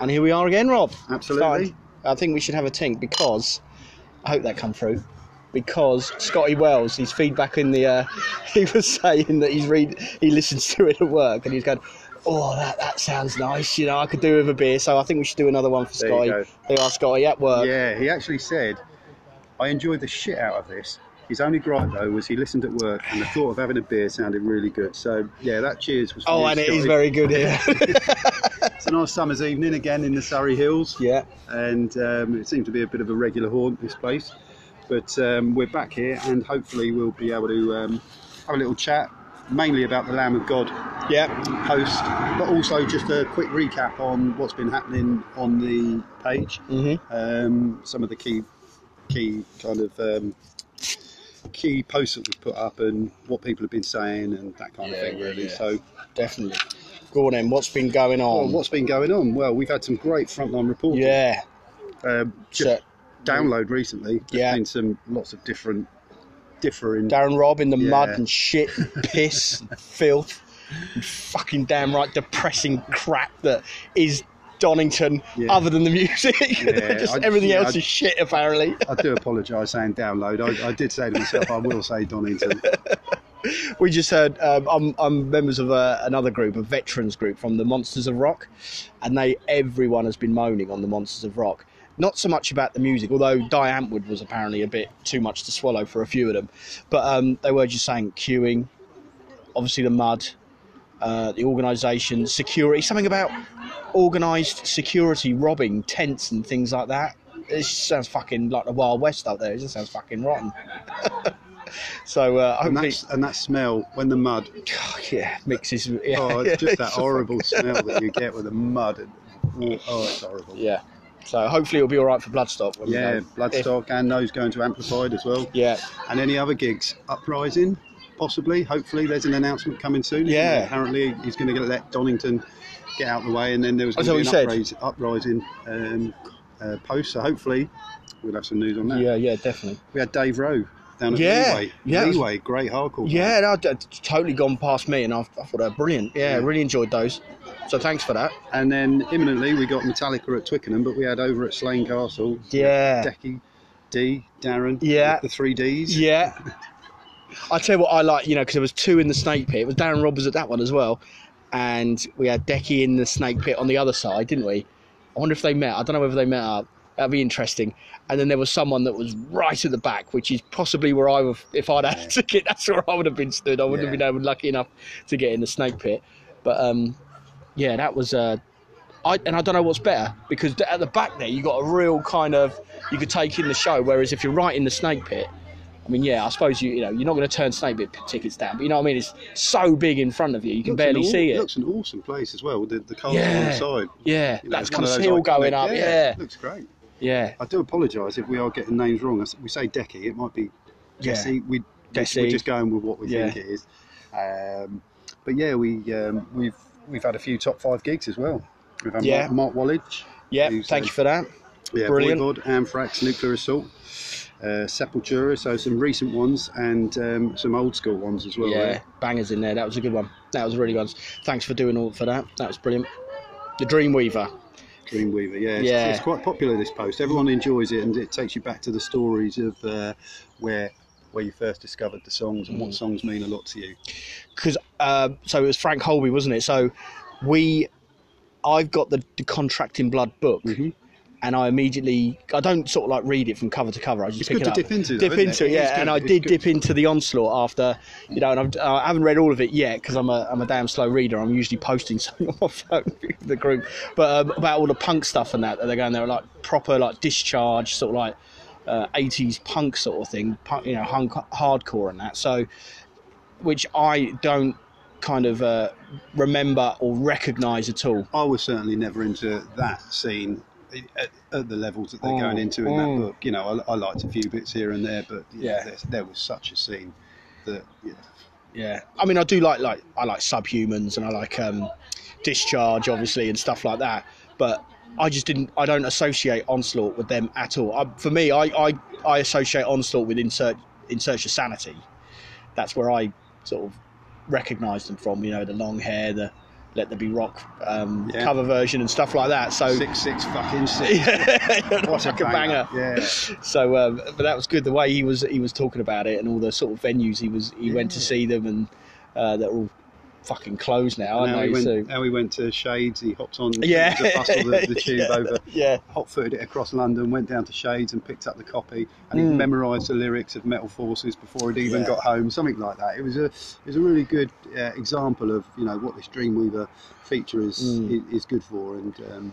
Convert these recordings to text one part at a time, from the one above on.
And here we are again, Rob. Absolutely. I think we should have a tink because I hope that come through. Because Scotty Wells, his feedback in the, uh, he was saying that he's read, he listens to it at work, and he's going, "Oh, that, that sounds nice. You know, I could do with a beer." So I think we should do another one for There you Scotty. go. They are Scotty at work. Yeah, he actually said, I enjoyed the shit out of this. His only gripe though was he listened at work and the thought of having a beer sounded really good. So yeah, that cheers was. Oh, and it is very good here. It's a nice summer's evening again in the Surrey Hills. yeah. and um, it seemed to be a bit of a regular haunt this place. But um, we're back here, and hopefully we'll be able to um, have a little chat, mainly about the Lamb of God Yeah. post, but also just a quick recap on what's been happening on the page, Mhm. um, some of the key, key kind of um, key posts that we've put up, and what people have been saying, and that kind Yeah, of thing, really. yeah. So. Definitely. Go on then. What's been going Well, on? what's been going on? Well, we've had some great frontline reporting. yeah. Um, just So, download recently. There's Yeah. been some lots of different differing. Darren Rob in the Yeah. mud and shit, piss, and filth, and fucking damn right depressing crap that is Donington, Yeah. other than the music. Yeah, just I- everything yeah, else I- is shit, apparently. I do apologise saying download. I, I did say to myself I will say Donington. we just heard um, I'm, I'm members of a, another group, a veterans group from the Monsters of Rock, and they everyone has been moaning on the Monsters of Rock. Not so much about the music, although Die Antwoord was apparently a bit too much to swallow for a few of them, but um, they were just saying queuing, obviously the mud, uh, the organisation, security, something about organised security, robbing tents and things like that. It sounds fucking like the Wild West out there. It just sounds fucking rotten. so uh, And, that's, and that smell when the mud. yeah, mixes. Yeah, Oh, it's just that horrible smell that you get with the mud. And, oh, it's horrible. Yeah. So hopefully it'll be all right for Bloodstock. Yeah, go. If- Bloodstock and those going to Amplified as well. yeah. And any other gigs? Uprising, possibly. Hopefully, there's an announcement coming soon. Yeah. Apparently, he's going to let Donington get out of the way, and then there was going to be an uprising um, uh, post. So hopefully, we'll have some news on that. Yeah, yeah, definitely. We had Dave Rowe down at Yeah, Leeway. yeah. Leeway, great hardcore. Yeah, no, totally gone past me, and I, I thought they were brilliant. Yeah, Yeah. really enjoyed those. So thanks for that. And then imminently we got Metallica at Twickenham, but we had over at Slane Castle, Yeah. Decky, D, Darren, Yeah. the three Ds. Yeah. I tell you what I like, you know, because there was two in the snake pit. It was Darren Roberts at that one as well, and we had Decky in the snake pit on the other side, didn't we? I wonder if they met. I don't know whether they met up. That'd be interesting. And then there was someone that was right at the back, which is possibly where I would, if I'd had a ticket, that's where I would have been stood. I wouldn't have been able, lucky enough to get in the snake pit. But um, yeah, that was. Uh, I, and I don't know what's better because at the back there you got a real kind of you could take in the show. Whereas if you're right in the snake pit, I mean, yeah, I suppose you you know you're not going to turn snake pit tickets down, but you know what I mean. It's so big in front of you, you can barely an see it. It. Looks an awesome place as well. The, the castle Yeah. on the side. yeah, You know, that's kind of iconic- going up. Yeah, looks great. Yeah, I do apologise if we are getting names wrong. We say Decky, it might be Yeah. We. We're just going with what we Yeah. think it is. Um, but yeah, we um, we've we've had a few top five gigs as well. We've had Yeah. Mark, Mark Wallage. yeah. Thank you for that. Yeah, Brilliant. Voivod, Anthrax, Nuclear Assault, uh, Sepultura, so some recent ones and um, some old school ones as well. Yeah, eh? bangers in there. That was a good one. That was a really good. one. Thanks for doing all for that. That was brilliant. The Dreamweaver. Dreamweaver, yeah. It's, Yeah. it's quite popular, this post. Everyone enjoys it and it takes you back to the stories of uh, where where you first discovered the songs and Mm. what songs mean a lot to you. because uh, so it was Frank Holby, wasn't it? So we, I've got the, the contract in blood book, Mhm. And I immediately I don't sort of like read it from cover to cover. I just It's pick good it to up, dip into, though, dip isn't into it? it, yeah. And. I It's did good. dip into the onslaught after, you know, and I've, I haven't read all of it yet because I'm a I'm a damn slow reader. I'm usually posting something on my phone the group, but um, about all the punk stuff and that that they're going there like proper like discharge sort of like. Uh, 80s punk sort of thing, punk, you know, hunk, hardcore and that. So, which I don't kind of uh, remember or recognise at all. I was certainly never into that scene at, at the levels that they're Mm, going into in mm. that book. You know, I, I liked a few bits here and there, but yeah. There, there was such a scene that yeah, Yeah, I mean, I do like like I like Subhumans and I like um, Discharge, obviously, and stuff like that. But I just didn't. I don't associate Onslaught with them at all. I, for me, I, I I associate Onslaught with Insert In Search of Sanity. That's where I sort of recognise them from. You know, the long hair, the Let There Be Rock um, Yeah. cover version and stuff like that. So Six six fucking six. yeah, What a banger. Yeah. So, um, but that was good. The way he was he was talking about it and all the sort of venues he was he went to see them and uh, they're all fucking closed now, aren't Now they? we, went, so, we went to Shades. He hopped on Yeah. the bus or the, the tube Yeah. over. yeah, Hot footed it across London, went down to Shades and picked up the copy, and he Mm. memorised the lyrics of Metal Forces before he'd even Yeah. got home, something like that. It was a it was a really good uh, example of you know what this Dreamweaver feature is Mm. is, is good for, and um,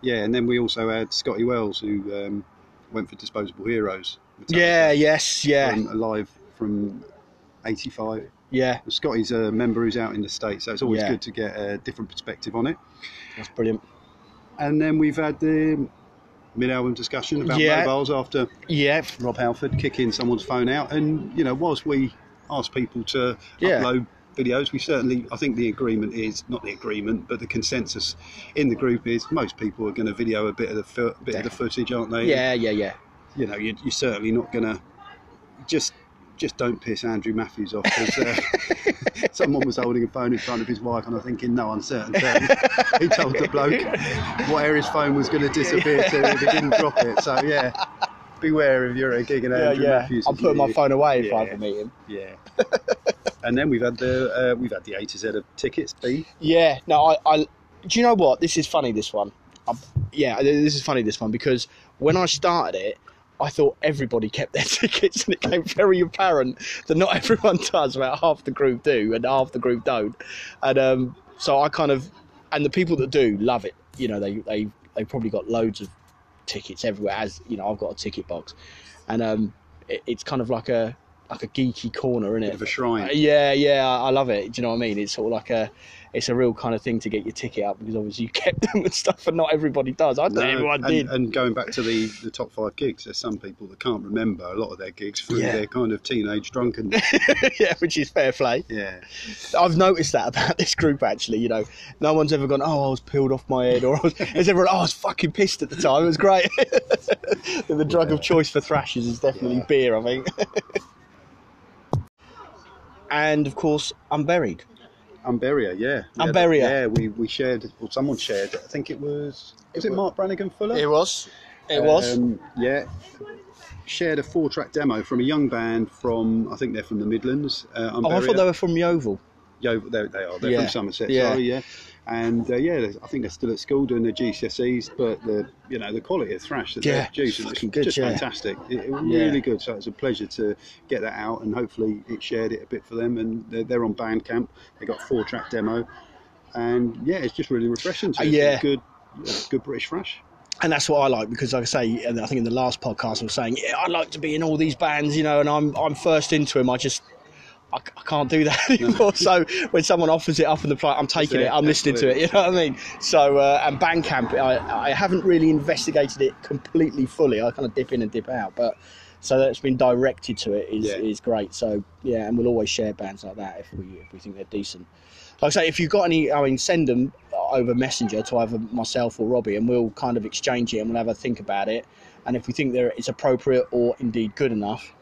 yeah, and then we also had Scotty Wells who um, went for Disposable Heroes. yeah, yes, yeah, alive from '85. Yeah. Scotty's a uh, member who's out in the States, so it's always Yeah. good to get a different perspective on it. That's brilliant. And then we've had the mid-album discussion about Yeah. mobiles after Yeah, Rob Halford kicking someone's phone out. And you know, whilst we ask people to Yeah. upload videos, we certainly, I think the agreement is not the agreement, but the consensus in the group is most people are going to video a bit of the fo- bit of the footage, aren't they? yeah, yeah, yeah. You know, you, you're certainly not going to just. Just don't piss Andrew Matthews off because uh, someone was holding a phone in front of his wife, and I think in no uncertain terms, he told the bloke what area his phone was going to disappear to if he didn't drop it. So yeah, beware if you're at a gig and Yeah, Andrew yeah. Matthews. I'm putting my phone away if I Yeah. ever meet him. Yeah. and then we've had the uh, we've had the A to Z of tickets. B. Yeah, no, I, I. Do you know what? This is funny. This one. I, yeah, this is funny. This one because when I started it, I thought everybody kept their tickets, and it became very apparent that not everyone does. About half the group do, and half the group don't. And um, so I kind of, and the people that do love it. You know, they they they probably got loads of tickets everywhere. As you know, I've got a ticket box, and um, it, it's kind of like a like a geeky corner, isn't Bit it? of a shrine. Yeah, yeah, I love it. Do you know what I mean? It's sort of like a, it's a real kind of thing to get your ticket up because obviously you kept them and stuff, and not everybody does. I don't know No, everyone and, did. and going back to the, the top five gigs, there's some people that can't remember a lot of their gigs through Yeah. their kind of teenage drunkenness. yeah, which is fair play. yeah, I've noticed that about this group actually. You know, no one's ever gone, oh, I was peeled off my head, or I was, has everyone, oh, I was fucking pissed at the time. It was great. the drug of choice for thrashers is definitely Yeah. beer, I think. and of course, Unburied. Umberia, yeah. yeah Umberia. Yeah, we, we shared, or someone shared, I think it was, was it Mark Brannigan Fuller? It was. It was. Um, yeah. Shared a four track demo from a young band from, I think they're from the Midlands. Uh, oh, I thought they were from Yeovil. Yeovil, they, they are. They're Yeah. from Somerset. Yeah. Sorry, yeah. And uh, yeah, I think they're still at school doing their GCSEs, but the you know the quality of thrash that Yeah, they're producing is good, just yeah. fantastic. It, it Yeah. really good. So it's a pleasure to get that out, and hopefully it shared it a bit for them. And they're, they're on Bandcamp. They got four track demo, and yeah, it's just really refreshing. Uh, yeah. good, uh, good British thrash. and that's what I like because, like I say, and I think in the last podcast I was saying, yeah, I'd like to be in all these bands, you know, and I'm I'm first into them. I just I, I can't do that anymore. so when someone offers it up in the play, I'm taking it, it. I'm listening to it. You know what I mean? So uh, and Bandcamp, I I haven't really investigated it completely fully. I kind of dip in and dip out, but. So that's been directed to it is, Yeah. is great. So yeah, and we'll always share bands like that if we if we think they're decent. Like I say, if you've got any, I mean, send them over Messenger to either myself or Robbie, and we'll kind of exchange it and we'll have a think about it. And if we think there it's appropriate or indeed good enough,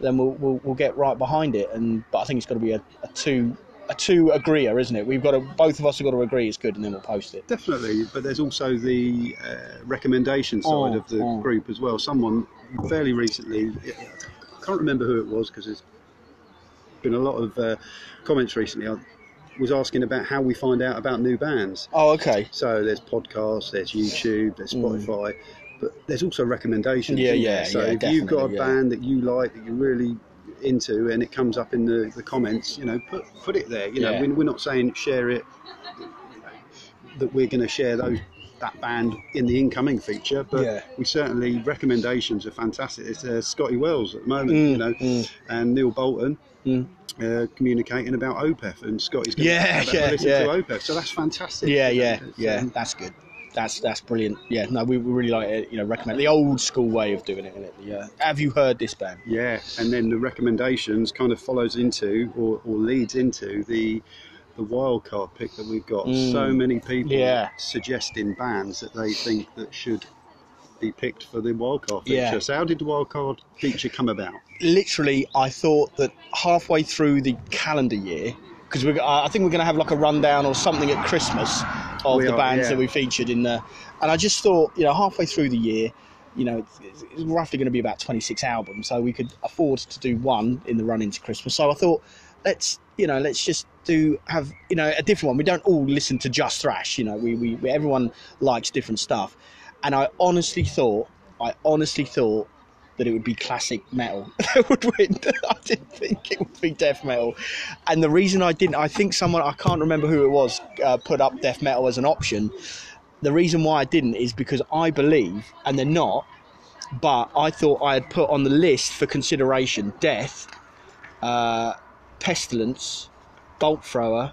then we'll we'll, we'll get right behind it. And but I think it's got to be a, a two a two agreeer, isn't it? We've got to both of us have got to agree it's good, and then we'll post it. Definitely, but there's also the uh, recommendation side Oh, of the oh. group as well. Someone fairly recently, I can't remember who it was because there's been a lot of uh, comments recently. I was asking about how we find out about new bands. Oh, okay. So there's podcasts, there's YouTube, there's Spotify, but there's also recommendations. Mm. Yeah, yeah, there? So yeah, if you've got a yeah. band that you like that you're really into, and it comes up in the, the comments, you know, put put it there. You know, Yeah. we're, we're not saying share it that we're going to share those that band in the incoming feature, but Yeah. we certainly recommendations are fantastic. It's uh, Scotty Wells at the moment, Mm, you know, mm. and Neil Bolton. Mm. Uh, communicating about Opeth and Scotty's going Yeah, to yeah, listen yeah. to Opeth, so that's fantastic. Yeah, yeah, yeah. um, That's good. That's that's brilliant. Yeah, no, we, we really like it. You know, recommend the old school way of doing it. Isn't it? Yeah. Have you heard this band? Yeah, and then the recommendations kind of follows into or, or leads into the the wild card pick that we've got. Mm. So many people Yeah. suggesting bands that they think that should be picked for the wild card feature. Yeah. So how did the wild card feature come about? literally, I thought that halfway through the calendar year, because I think we're going to have like a rundown or something at Christmas of We the are, bands yeah. that we featured in there. And I just thought, you know, halfway through the year, you know, it's, it's roughly going to be about 26 albums, so we could afford to do one in the run into Christmas. So I thought, let's, you know, let's just do have, you know, a different one. We don't all listen to just thrash, you know. We, we, we everyone likes different stuff, and I honestly thought, I honestly thought that it would be classic metal that would win. I didn't think it would be death metal, and the reason I didn't, I think someone I can't remember who it was uh, put up death metal as an option. The reason why I didn't is because I believe, and they're not, but I thought I had put on the list for consideration death, uh, pestilence, bolt thrower,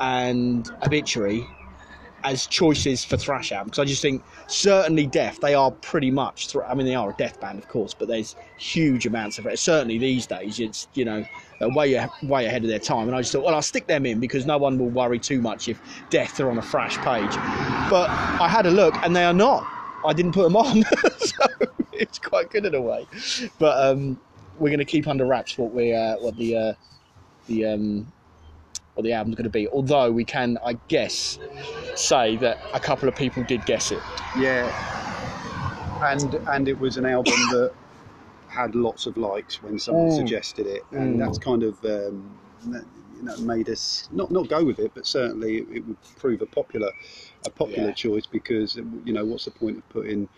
and obituary as choices for thrash albums. Because I just think certainly death they are pretty much. Thr- I mean they are a death band of course, but there's huge amounts of it. Certainly these days it's you know uh, way way ahead of their time. And I just thought well I'll stick them in because no one will worry too much if death are on a thrash page. But I had a look and they are not. I didn't put them on, so it's quite good in a way. But um, we're going to keep under wraps what we uh, what the uh, the um, what the album's going to be. Although we can, I guess, say that a couple of people did guess it. Yeah, and and it was an album that had lots of likes when someone Mm. suggested it, and Mm. that's kind of um, that, you know made us not not go with it, but certainly it, it would prove a popular a popular Yeah. choice because you know what's the point of putting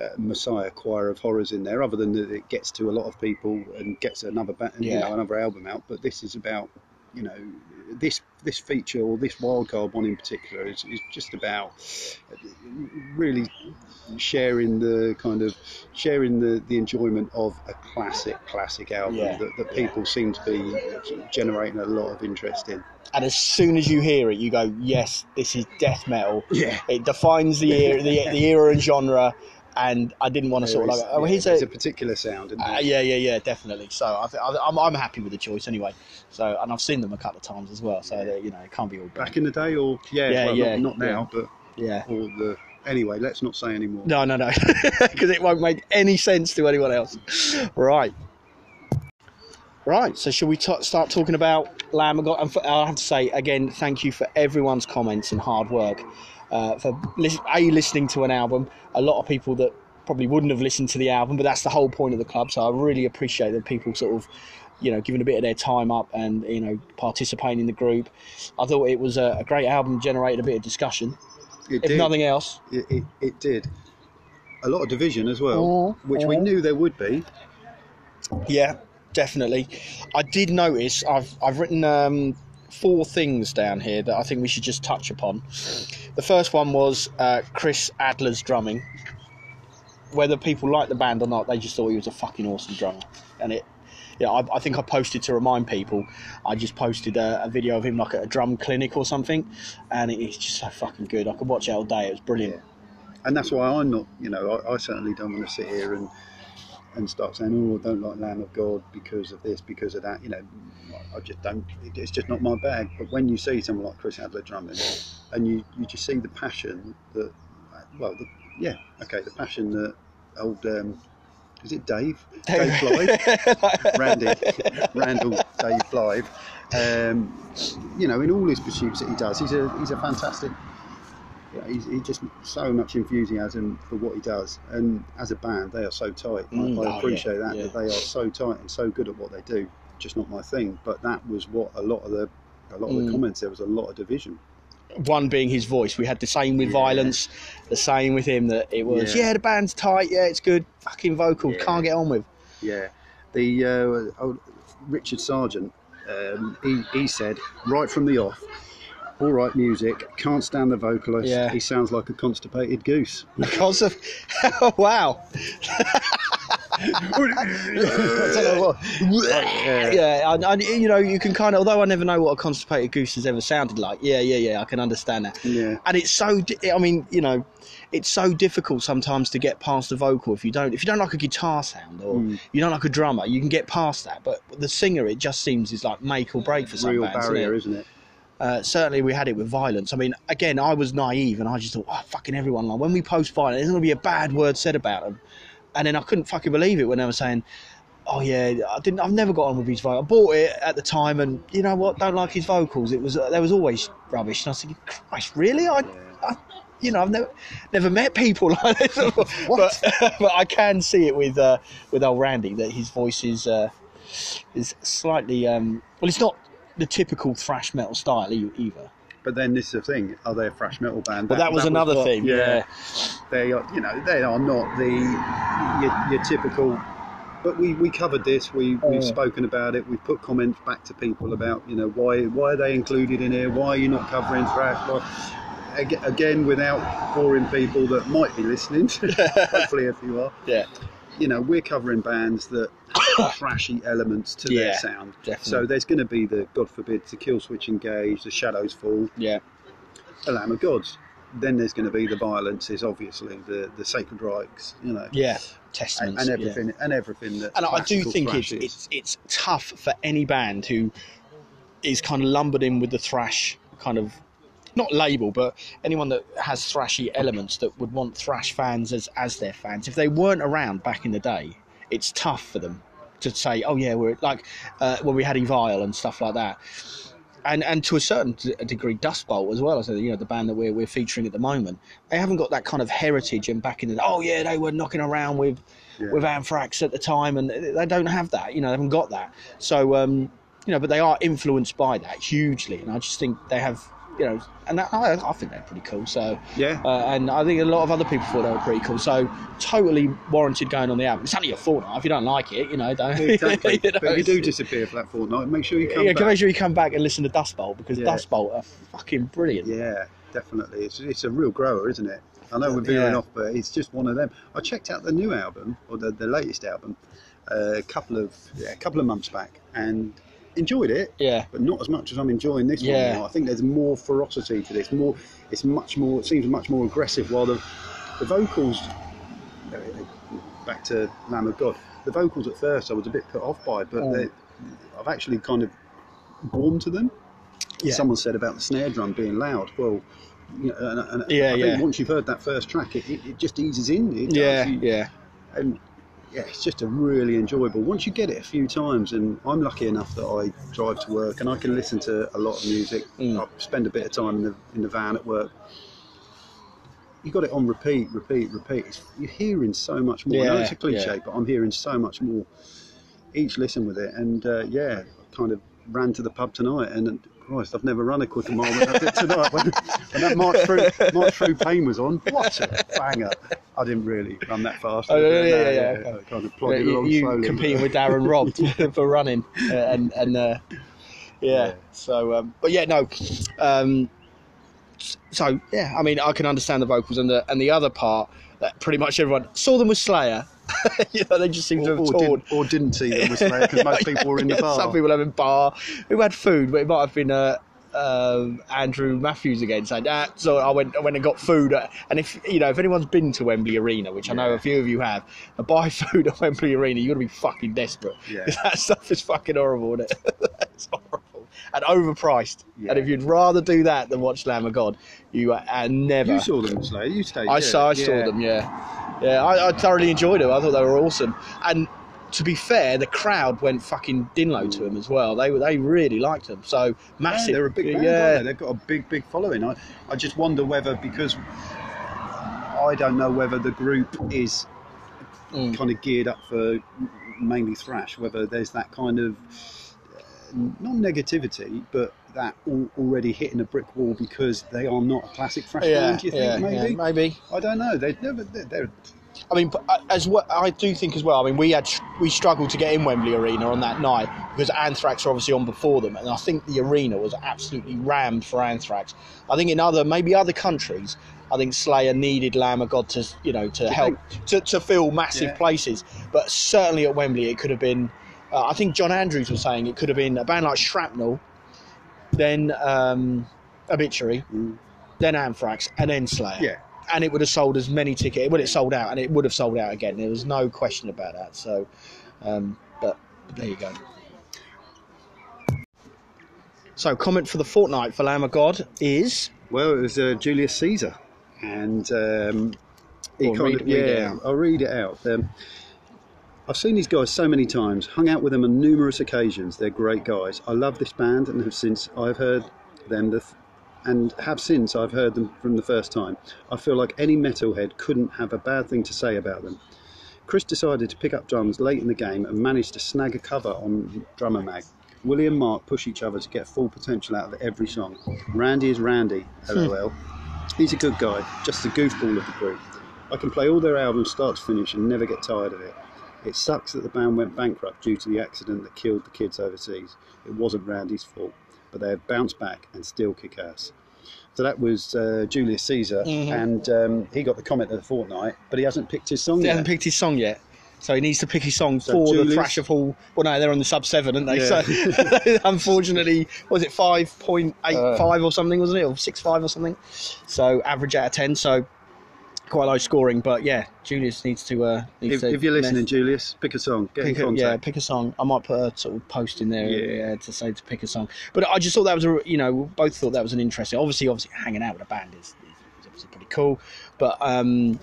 uh, Messiah Choir of Horrors in there, other than that it gets to a lot of people and gets another ba- you Yeah. know another album out. But this is about you know this this feature or this wildcard one in particular is, is just about really sharing the kind of sharing the, the enjoyment of a classic classic album Yeah. that, that people seem to be generating a lot of interest in. And as soon as you hear it, you go, "Yes, this is death metal." Yeah. It defines the era, the, the era and genre. And I didn't want to sort of like, oh, yeah, there's a, a particular sound. Uh, yeah, yeah, yeah, definitely. So I I- I'm, I'm happy with the choice anyway. So and I've seen them a couple of times as well. So that, you know, it can't be all. Back in the day, or yeah, Yeah, well, yeah, not, not now, but yeah. or the anyway. Let's not say anymore. No, no, no, because it won't make any sense to anyone else. Right. Right. So shall we t- start talking about Lamb of God? And for, I have to say again, thank you for everyone's comments and hard work. Uh, for a listening to an album, a lot of people that probably wouldn't have listened to the album, but that's the whole point of the club. So I really appreciate that people sort of, you know, giving a bit of their time up and you know participating in the group. I thought it was a, a great album, generated a bit of discussion, It if did. nothing else. it, it, it did. A lot of division as well, which we knew there would be. Yeah, definitely. I did notice I've I've written um, four things down here that I think we should just touch upon. The first one was uh, Chris Adler's drumming. Whether people like the band or not, they just thought he was a fucking awesome drummer, and it. Yeah, I, I think I posted to remind people. I just posted a, a video of him like at a drum clinic or something, and it is just so fucking good. I could watch it all day. It was brilliant. and that's why I'm not. You know, I, I certainly don't want to sit here and and start saying, "Oh, I don't like Lamb of God because of this, because of that." You know, I just don't. It's just not my bag. But when you see someone like Chris Adler drumming, and you you just see the passion that, well, the, yeah, okay, the passion that old. Um, is it Dave? Dave Blythe? Randy, Randall, Dave Blythe. Um, you know, in all his pursuits that he does, he's a he's a fantastic. Yeah, he's, he just so much enthusiasm for what he does, and as a band, they are so tight. I- Mm, I, oh, appreciate yeah, that yeah. that they are so tight and so good at what they do. Just not my thing, but that was what a lot of the a lot of Mm. the comments. There was a lot of division. one being his voice. We had the same with Yeah. Vio-lence, the same with him that it was, Yeah. the band's tight, yeah, it's good, fucking vocal, can't get on with. Yeah, the uh, old Richard Sargent, um, he, he said right from the off, all right music, can't stand the vocalist. Yeah. He sounds like a constipated goose. Because of, wow. I know. Yeah. And, you know, you can kind of, although I never know what a constipated goose has ever sounded like, yeah, yeah, yeah, I can understand that. Yeah, and it's so i mean you know it's so difficult sometimes to get past the vocal if you don't if you don't like a guitar sound or Mm. you don't like a drummer you can get past that but the singer it just seems is like make or break for some real bands, isn't it? Isn't it? Uh, certainly we had it with Vio-lence i mean again i was naive and i just thought oh fucking everyone like when we post Vio-lence there's going to be a bad word said about them and then i couldn't fucking believe it when they were saying oh yeah, I didn't. I've never got on with his vocal. I bought it at the time, and you know what? Don't like his vocals. It was uh, there was always rubbish. And I was thinking, Christ, really? I, I you know, I've never never met people like this. but, but I can see it with uh, with old Randy that his voice is uh, is slightly um, well, it's not the typical thrash metal style either. But then this is the thing: are they a thrash metal band? But that, was another what- thing. Yeah. they are. You know, they are not the your, your typical. But we, we covered this. We we've Mm. spoken about it. We've put comments back to people about you know why why are they included in here? Why are you not covering thrash? Why, again, without boring people that might be listening. hopefully, if you are, yeah, you know, we're covering bands that have thrashy elements to Yeah, their sound. definitely. So there's going to be the God forbid, the Kill Switch Engage, the Shadows Fall, yeah, the Lamb of Gods. Then there's going to be the violences, obviously, the the Sacred Reich, you know, yeah. and, Testaments and yeah. everything, and everything that. and I do classical think thrash it's, is. it's it's tough for any band who is kind of lumbered in with the thrash kind of not label, but anyone that has thrashy elements that would want thrash fans as as their fans. If they weren't around back in the day, it's tough for them to say, "Oh yeah, we're like uh, when we had Evile and stuff like that." And, and to a certain degree, Dust Bolt as well. So you know the band that we're, we're featuring at the moment, they haven't got that kind of heritage. And back in the oh yeah, they were knocking around with Yeah. with Anthrax at the time, and they don't have that. You know, they haven't got that. So, um, you know, but they are influenced by that hugely, and I just think they have, you know, and that, I, I think they're pretty cool. So, Yeah. uh, and I think a lot of other people thought they were pretty cool. So, totally warranted going on the album. It's only a fortnight. If you don't like it, you know, don't. exactly. you know, but if you do disappear for that fortnight, make sure you come yeah, back. make sure you come back and listen to Dust Bolt because Yeah. Dust Bolt are fucking brilliant. Yeah, definitely. It's, it's a real grower, isn't it? I know we're veering Yeah. off, but it's just one of them. I checked out the new album or the, the latest album uh, a couple of yeah, a couple of months back and enjoyed it, Yeah. but not as much as I'm enjoying this Yeah. one. Now. I think there's more ferocity to this. More, it's much more. It seems much more aggressive. While the the vocals, back to Lamb of God, the vocals at first I was a bit put off by, but Mm. I've actually kind of warmed to them Yeah. someone said about the snare drum being loud. Well, you know, and, and Yeah, I think yeah. once you've heard that first track, it, it, it just eases in. It. Yeah, yeah. And yeah, it's just a really enjoyable. Once you get it a few times, and I'm lucky enough that I drive to work and I can listen to a lot of music. Mm. I spend a bit of time in the in the van at work. You got it on repeat, repeat, repeat. It's, you're hearing so much more. I know it's a cliche, yeah. but I'm hearing so much more each listen with it. And uh, yeah, I kind of ran to the pub tonight, and Christ, I've never run a quarter mile than I did tonight. When, when that March through March through Pain was on, what a banger! I didn't really run that fast. Oh, yeah, Uh, yeah, yeah, okay. Kind of Yeah, plodded you, along you slowly. competing with Darren Robb for running, uh, and and uh, yeah. Yeah. So, um, but yeah, no. Um, so yeah, I mean, I can understand the vocals and the and the other part that pretty much everyone saw them with Slayer. you know, they just seem to or, have or, toured. did, or didn't see them because most people were in the bar. Some people were having bar. Who had food, but it might have been uh, um, Andrew Matthews again saying that. So I went, I went and got food. uh, And if you know, if anyone's been to Wembley Arena, which I know a few of you have, and buy food at Wembley Arena, you're gonna be fucking desperate. Yeah. that stuff is fucking horrible, isn't it? That's horrible and overpriced. Yeah. And if you'd rather do that than watch Lamb of God, you are never. You saw them, Slayer. You stayed. I yeah. saw, I saw them, yeah, yeah. I, I thoroughly enjoyed them. I thought they were awesome. And to be fair, the crowd went fucking dinlow to them as well. They were, they really liked them. So massive. Yeah, they're a big band, yeah. They? They've got a big, big following. I, I just wonder whether because I don't know whether the group is Mm. kind of geared up for mainly thrash. Whether there's that kind of not negativity, but that al- already hitting a brick wall because they are not a classic thrash yeah, band. Do you think yeah, maybe? yeah, maybe. I don't know. They've never. They're, they're I mean, uh, as well, I do think as well. I mean, we had we struggled to get in Wembley Arena on that night because Anthrax were obviously on before them, and I think the arena was absolutely rammed for Anthrax. I think in other maybe other countries, I think Slayer needed Lamb of God to you know to you help to, to fill massive Yeah. places, but certainly at Wembley it could have been. Uh, I think John Andrews was saying it could have been a band like Shrapnel, then um, Obituary, Mm. then Anthrax, and then Slayer yeah. and it would have sold as many tickets. Well, it sold out, and it would have sold out again. There was no question about that. So, um, but there you go. So, comment for the fortnight for Lamb of God is Well, it was uh, Julius Caesar, and um, he kind read- of yeah. I'll read it out. Um, I've seen these guys so many times, hung out with them on numerous occasions. They're great guys. I love this band and have since I've heard them the, and have since I've heard them from the first time. I feel like any metalhead couldn't have a bad thing to say about them. Chris decided to pick up drums late in the game and managed to snag a cover on Drummer Mag. Willie and Mark push each other to get full potential out of every song. Randy is Randy, hmm. lol. He's a good guy, just the goofball of the group. I can play all their albums start to finish and never get tired of it. It sucks that the band went bankrupt due to the accident that killed the kids overseas. It wasn't Randy's fault, but they have bounced back and still kick ass. So that was uh, Julius Caesar, and um, he got the comment of the fortnight, but he hasn't picked his song He yet. hasn't picked his song yet. So he needs to pick his song So for the Julius- Thrash of Hall. Well, no, they're on the sub seven, aren't they? Yeah. So unfortunately, was it five point eight five Uh. or something, wasn't it, or six five or something? So average out of ten. So quite low scoring, but yeah, Julius needs to. Uh, needs if, to if you're listening, Julius, pick a song. Get pick in a, yeah, pick a song. I might put a sort of post in there Yeah. uh, to say to pick a song. But I just thought that was a, you know, we both thought that was an interesting. Obviously, obviously, hanging out with a band is, is, obviously pretty cool. But um,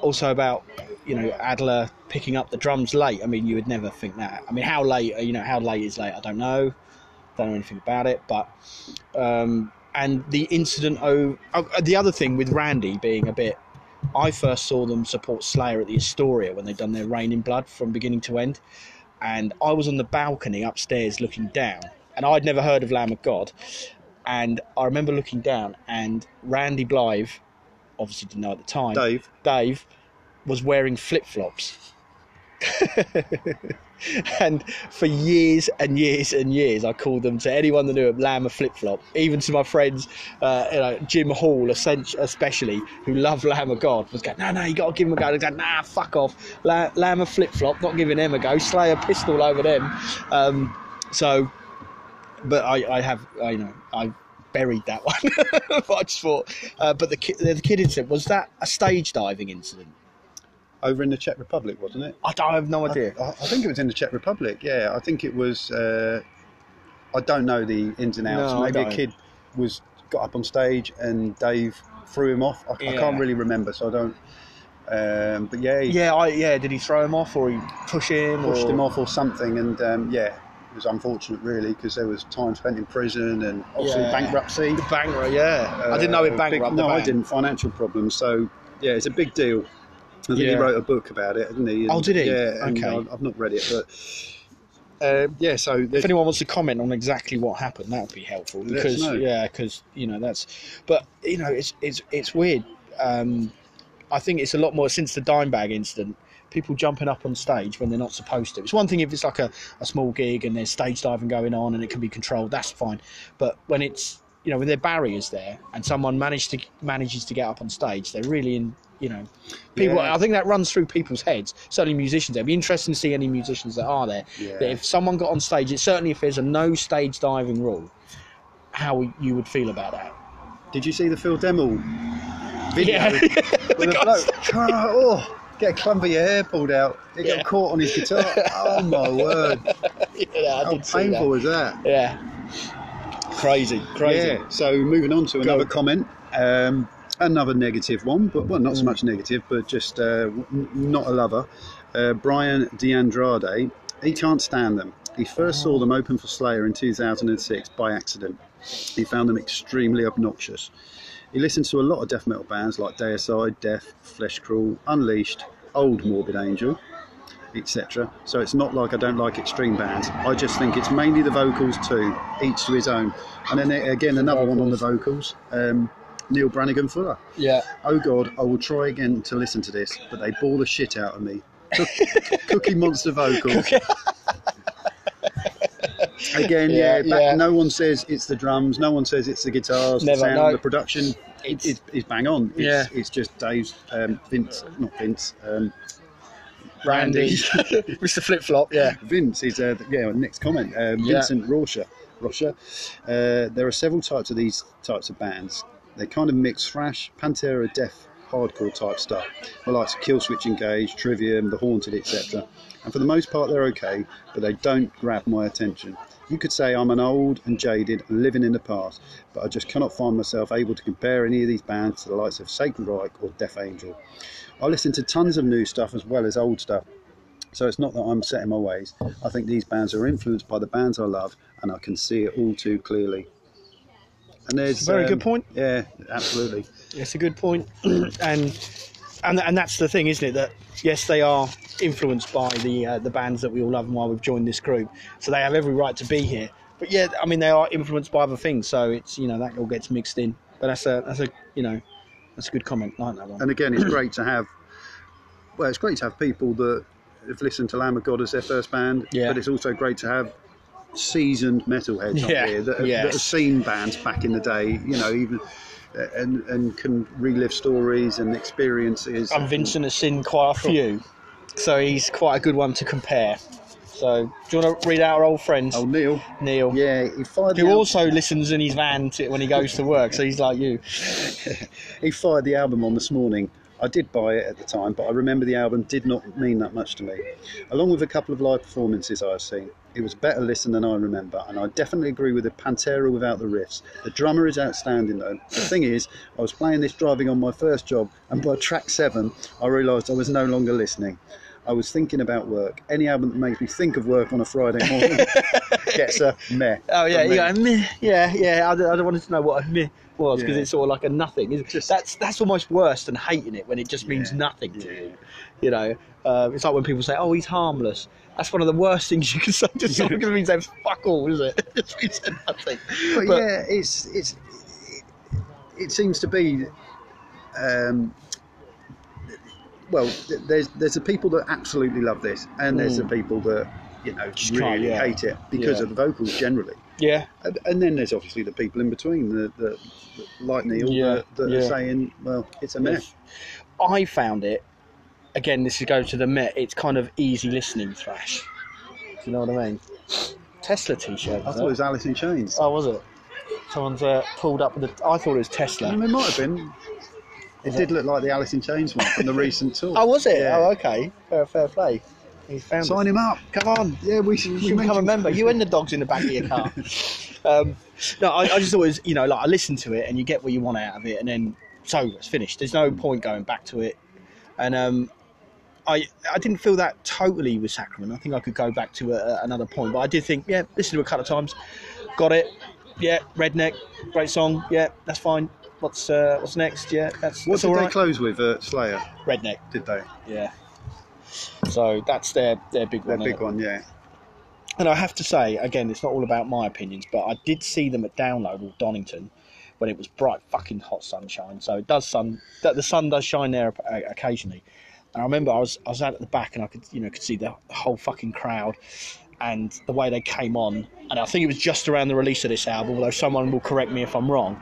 also about you know Adler picking up the drums late. I mean, you would never think that. I mean, how late? You know, how late is late? I don't know. Don't know anything about it. But um, and the incident. Oh, the other thing with Randy being a bit. I first saw them support Slayer at the Astoria when they'd done their Reign in Blood from beginning to end, and I was on the balcony upstairs looking down, and I'd never heard of Lamb of God, and I remember looking down, and Randy Blythe, obviously didn't know at the time, Dave, Dave was wearing flip flops. and for years and years and years, I called them to anyone that knew him, Lamb a flip flop. Even to my friends, uh, you know, Jim Hall, especially, who love Lamb of God, was going, no, no, you got to give him a go. They go, nah, fuck off. La- Lamb a flip flop, not giving them a go. Slay a pistol over them. Um, so, but I, I have, I, you know, I buried that one. I just thought, uh, but the, ki- the kid incident was that a stage diving incident? Over in the Czech Republic, wasn't it? I, don't, I have no idea. I, I think it was in the Czech Republic. Yeah, I think it was. Uh, I don't know the ins and outs. No, Maybe a kid was got up on stage and Dave threw him off. I, I can't really remember, so I don't. Um, but yeah, he yeah, I, yeah. Did he throw him off or he push him? pushed or... him off or something, and um, yeah, it was unfortunate really because there was time spent in prison and obviously Yeah. bankruptcy. The bankrupt, yeah. I didn't know it Uh, bankrupt. big- no, I didn't. Financial problems. So yeah, it's a big deal. I think Yeah. he wrote a book about it, didn't he? Oh, did he? Yeah. Okay. I've, I've not read it, but uh, yeah. So If anyone wants to comment on exactly what happened, that would be helpful because yeah, because you know that's. But you know, it's it's it's weird. Um, I think it's a lot more since the Dimebag incident. People jumping up on stage when they're not supposed to. It's one thing if it's like a, a small gig and there's stage diving going on and it can be controlled. That's fine. But when it's you know there are barriers there and someone managed to manages to get up on stage, they're really in. You know, people. Yeah. I think that runs through people's heads. Certainly musicians. It'd be interesting to see any musicians that are there Yeah. that if someone got on stage, it certainly if there's a no stage diving rule, how you would feel about that. Did you see the Phil Demmel video? Yeah. with The the bloke? Oh, get a clump of your hair pulled out. It Yeah. got caught on his guitar. Oh my word! yeah, I How painful that. was that? Yeah, crazy, crazy. Yeah. So moving on to another Go. comment. Um, another negative one, but well, not so much negative, but just uh, not a lover. Uh, Brian DeAndrade. He can't stand them. He first saw them open for Slayer in 2006 by accident. He found them extremely obnoxious. He listened to a lot of death metal bands like Deicide, Death, Flesh Crawl, Unleashed, Old Morbid Angel, etc. So it's not like I don't like extreme bands. I just think it's mainly the vocals too, each to his own. And then again, another one on the vocals. Um, Neil Brannigan Fuller. Yeah, Oh God, I will try again to listen to this, but they bore the shit out of me. Cookie Monster vocals. Again, Yeah, yeah, back- yeah. no one says it's the drums, no one says it's the guitars, Never, the sound, no. the production. It, It's- it, it's bang on. It's, Yeah. it's just Dave's, um, Vince, not Vince, um, Randy, Mr. Flip Flop. Yeah, Vince is uh, yeah. Next comment, uh, Yeah. Vincent Rocha. Rocha. Uh, there are several types of these types of bands. They kind of mix thrash, Pantera, death, hardcore type stuff. The likes of Killswitch Engage, Trivium, The Haunted, etc. And for the most part, they're okay, but they don't grab my attention. You could say I'm an old and jaded and living in the past, but I just cannot find myself able to compare any of these bands to the likes of Sacred Reich or Death Angel. I listen to tons of new stuff as well as old stuff. So it's not that I'm set in my ways. I think these bands are influenced by the bands I love, and I can see it all too clearly. And there's Very um, good point. Yeah, absolutely. It's a good point, and and and that's the thing, isn't it? That yes, they are influenced by the uh, the bands that we all love and why we've joined this group. So they have every right to be here. But yeah, I mean they are influenced by other things. So it's you know that all gets mixed in. But that's a that's a you know that's a good comment. I like that one. And again, it's great to have. Well, it's great to have people that have listened to Lamb of God as their first band. Yeah. But it's also great to have seasoned metalheads Yeah, up here that have, yes. that have seen bands back in the day. You know, even uh, and and can relive stories and experiences. And Vincent has seen quite a few, so he's quite a good one to compare. So do you want to read out our old friend Oh, Neil. Neil? Yeah, he fired. Who the al- also listens in his van to, when he goes to work, so he's like you. he fired the album on this morning. I did buy it at the time, but I remember the album did not mean that much to me. Along with a couple of live performances I have seen, it was a better listen than I remember, and I definitely agree with the Pantera without the riffs. The drummer is outstanding though. The thing is, I was playing this driving on my first job, and by track seven, I realised I was no longer listening. I was thinking about work. Any album that makes me think of work on a Friday morning gets a meh. Oh yeah, yeah, meh. yeah, yeah. I, I don't wanted to know what a meh was because Yeah. it's sort of like a nothing. Just- that's that's almost worse than hating it when it just means Yeah, nothing to yeah. you. You know, uh, it's like when people say, "Oh, he's harmless." That's one of the worst things you can say to someone because it means they fuck all, is it? it means nothing. but, But- yeah, it's it's it, it seems to be. Um, well, there's there's the people that absolutely love this, and there's the people that you know Just really hate it because of the vocals generally, Yeah, and, and then there's obviously the people in between, the, the, the like Neil, Yeah, that, that yeah. are saying, well, it's a mess. I found it. Again, this is go to the Met. It's kind of easy listening thrash. Do you know what I mean? Tesla T-shirt. I thought it it? was Alice in Chains. Oh, was it? Someone's uh, pulled up with the. I thought it was Tesla. I mean, it might have been. It did look like the Alice in Chains one from the recent tour. Oh, was it? Yeah. Oh, okay. Fair, fair play. He's found Sign us. him up. Come on. Yeah, we should. We should become a member. You and the dog's in the back of your car. um, no, I, I just always, you know, like I listen to it and you get what you want out of it, and then it's over. It's finished. There's no point going back to it. And um, I, I didn't feel that totally with Sacrament. I think I could go back to a, another point, but I did think, yeah, listen to it a couple of times, got it. Yeah, Redneck, great song. Yeah, that's fine. What's uh, what's next? Yeah, that's, What that's did all they right. close with? Uh, Slayer, Redneck. did they? Yeah. So that's their their big Their one. big one, yeah. And I have to say, again, it's not all about my opinions, but I did see them at Download or Donington when it was bright fucking hot sunshine. So it does sun that the sun does shine there occasionally. And I remember I was I was out at the back and I could you know could see the whole fucking crowd and the way they came on. And I think it was just around the release of this album, although someone will correct me if I'm wrong.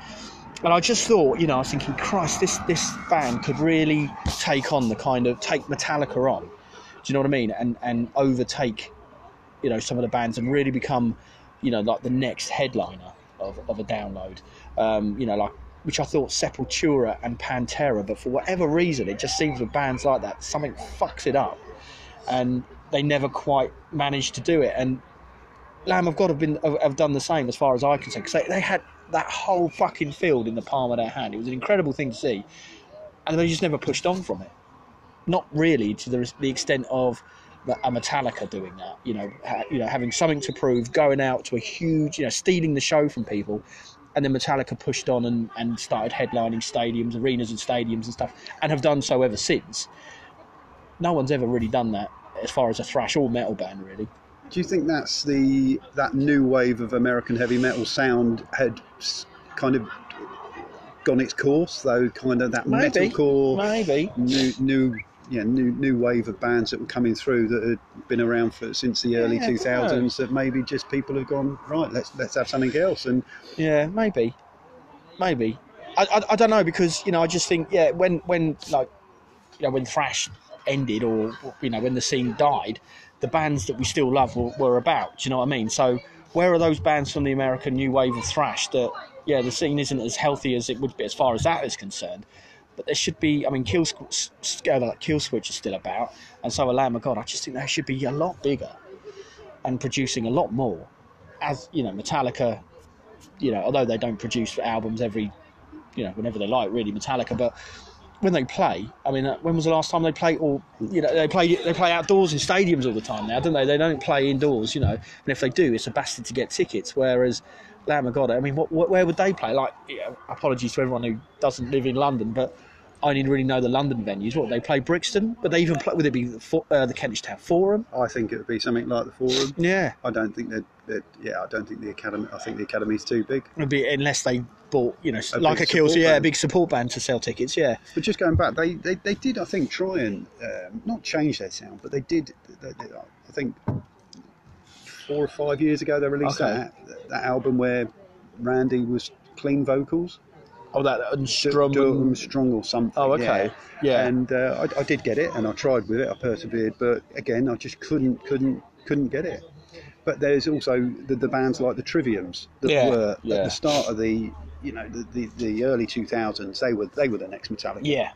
And I just thought, you know, I was thinking, Christ, this this band could really take on the kind of take Metallica on. Do you know what I mean? And and overtake, you know, some of the bands and really become, you know, like the next headliner of, of a download. Um, you know, like which I thought Sepultura and Pantera, but for whatever reason, it just seems with bands like that, something fucks it up, and they never quite manage to do it. And Lamb of God have been have, have done the same as far as I can say, because they, they had that whole fucking field in the palm of their hand. It was an incredible thing to see, and they just never pushed on from it. Not really to the, the extent of a Metallica doing that. You know, ha, you know, having something to prove, going out to a huge, you know, stealing the show from people, and then Metallica pushed on and, and started headlining stadiums, arenas, and stadiums and stuff, and have done so ever since. No one's ever really done that as far as a thrash or metal band, really. Do you think that's the that new wave of American heavy metal sound had kind of gone its course, though? Kind of that Maybe. metalcore, Maybe. new new yeah new new wave of bands that were coming through that had been around for since the early Yeah, two don't thousands. That maybe just people have gone right. Let's let's have something else. And Yeah, maybe, maybe. I, I, I don't know because you know I just think yeah when when like you know when thrash ended or you know when the scene died, the bands that we still love were, were about. Do you know what I mean? So where are those bands from the American new wave of thrash that yeah the scene isn't as healthy as it would be as far as that is concerned. But there should be. I mean, Kill, uh, like Kill Switch is still about, and so are Lamb of God. I just think they should be a lot bigger and producing a lot more. As you know, Metallica you know, although they don't produce albums every, you know, whenever they like, really, Metallica, but when they play, I mean, uh, when was the last time they played? Or you know, they play they play outdoors in stadiums all the time now, don't they? They don't play indoors, you know. And if they do, it's a bastard to get tickets. Whereas Lamb of God, I mean, what, where would they play? Like, apologies to everyone who doesn't live in London, but I only really know the London venues. What they play Brixton, but they even play. Would it be the, fo- uh, the Kentish Town Forum? I think it would be something like the Forum. Yeah, I don't think that. that yeah, I don't think the academy. I think the academy's too big. it would be unless they bought, you know, A like a Kills, yeah, a big support band to sell tickets. Yeah, But just going back, they, they, they did, I think, try and um, not change their sound, but they did. They, they, I think four or five years ago they released Okay. that that album where Randy was clean vocals. Oh that and Sturm und Drang or something. Oh, okay. Yeah. And uh, I, I did get it, and I tried with it. I persevered, but again, I just couldn't, couldn't, couldn't get it. But there's also the, the bands like the Triviums that Yeah, were yeah. at the start of the, you know, the, the, the early 2000s. They were they were the next Metallica. yeah,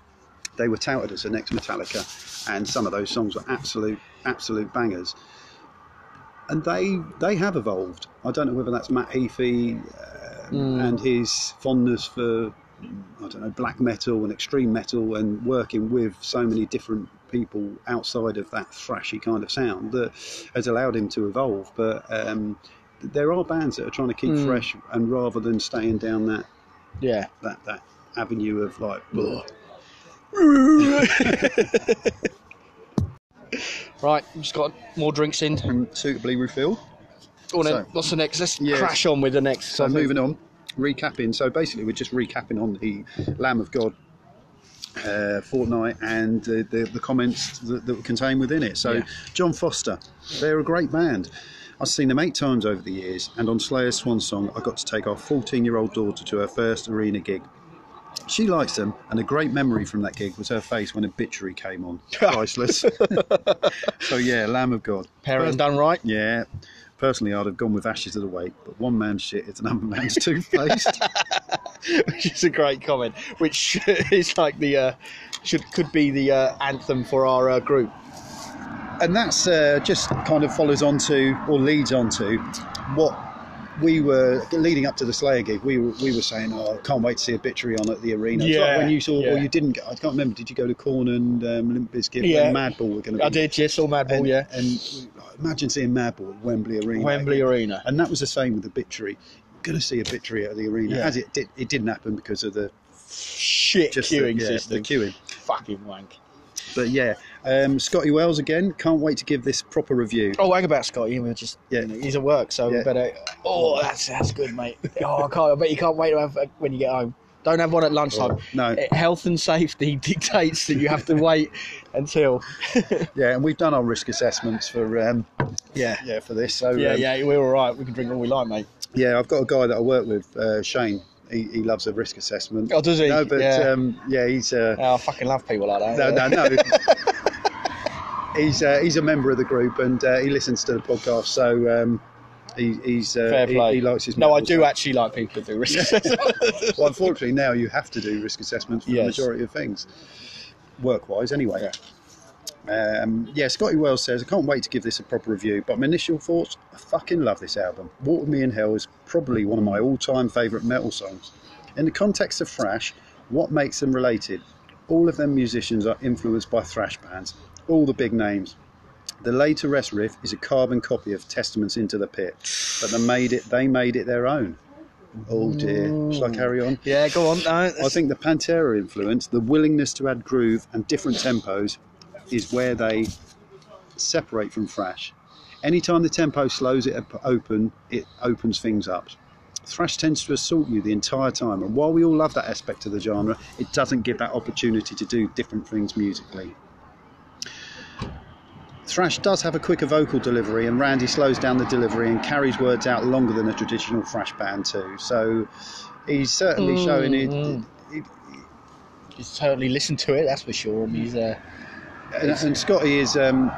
They were touted as the next Metallica, and some of those songs were absolute, absolute bangers. And they they have evolved. I don't know whether that's Matt Heafy um, Mm. and his fondness for I don't know black metal and extreme metal, and working with so many different people outside of that thrashy kind of sound that has allowed him to evolve. But um, there are bands that are trying to keep Mm. fresh, and rather than staying down that yeah. that that avenue of like. Right, just got more drinks in. and suitably refilled. Go on then, So- what's the next? Let's Yes. crash on with the next. So moving on, recapping. So basically, we're just recapping on the Lamb of God uh, fortnight and uh, the the comments that, that were contained within it. So Yeah. John Foster, they're a great band. I've seen them eight times over the years, and on Slayer's Swan Song, I got to take our 14-year-old daughter to her first arena gig. She likes them, and a great memory from that gig was her face when Obituary came on. Priceless. so yeah, Lamb of God. Parent done right. Yeah. Personally, I'd have gone with Ashes of the Wake, but one man's shit is another man's toothpaste. which is a great comment. Which is like the uh, should could be the uh, anthem for our uh, group. and that's uh, just kind of follows on to, or leads on to, what we were leading up to the Slayer gig. We were, we were saying, "Oh, can't wait to see Obituary on at the arena." It's like Yeah, when you saw, yeah. or you didn't. go- I can't remember. Did you go to Korn and um, Limp Bizkit Yeah. Madball were going to be? I did, yes, all Madball, And, yeah. and imagine seeing Madball at Wembley Arena. Wembley Arena. And that was the same with Obituary. Going to see Obituary at the arena, Yeah. as it did. It didn't happen because of the Shit just queuing the, yeah, system. the queuing. Fucking wank. But yeah, um, Scotty Wells again. Can't wait to give this proper review. Oh, hang about Scotty. We're just Yeah. you know, he's at work, so we Yeah. better. Oh, that's that's good, mate. Oh, I can't. I bet you can't wait to have uh, when you get home. Don't have one at lunchtime. No. Uh, Health and safety dictates that you have to wait until. Yeah, and we've done our risk assessments for um, Yeah. yeah for this. So Yeah, um, yeah, we're all right. We can drink all we like, mate. yeah. I've got a guy that I work with, uh, Shane. He, he loves a risk assessment. Oh, does he? No, but Yeah. um, yeah, he's uh, Oh, I fucking love people like that. no, no, no. he's uh, he's a member of the group and uh, he listens to the podcast. So um, he, he's uh, Fair he- play. He, likes his. No, I do stuff. actually like people who do risk assessments. Well, unfortunately, now you have to do risk assessments for Yes. the majority of things, work-wise, anyway. Um, yeah, Scotty Wells says, I can't wait to give this a proper review, but my initial thoughts, I fucking love this album. Walk With Me in Hell is probably one of my all-time favourite metal songs. In the context of thrash, what makes them related? All of them musicians are influenced by thrash bands, all the big names. The Lay to Rest riff is a carbon copy of Testaments Into the Pit, but they made it, they made it their own. Oh dear. Shall I carry on? yeah, go on. No, I think the Pantera influence, the willingness to add groove and different tempos, is where they separate from thrash. Anytime the tempo slows it up open, it opens things up. Thrash tends to assault you the entire time, and while we all love that aspect of the genre, it doesn't give that opportunity to do different things musically. Thrash does have a quicker vocal delivery, and Randy slows down the delivery and carries words out longer than a traditional thrash band too. So he's certainly Mm, showing it. mm. it- you certainly listen to it. That's for sure. And he's uh, and, and Scotty is um,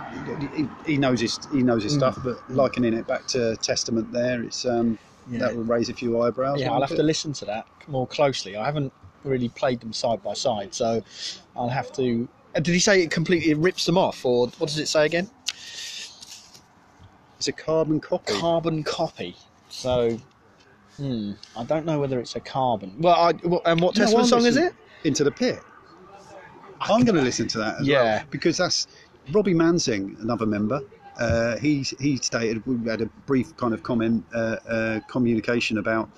he, he knows his he knows his Mm. stuff, but likening it back to Testament, there, it's um, Yeah. that will raise a few eyebrows. yeah. I'll have it? to listen to that more closely. I haven't really played them side by side, so I'll have to. Did he say it completely rips them off, or what does it say again? It's a carbon copy. Carbon copy. So, hmm, I don't know whether it's a carbon. Well, I, well and what No, Testament song is it? Into the pit. I'm going to listen to that as Yeah. well because that's Robbie Mansing, another member. Uh, he he stated we had a brief kind of comment uh, uh, communication about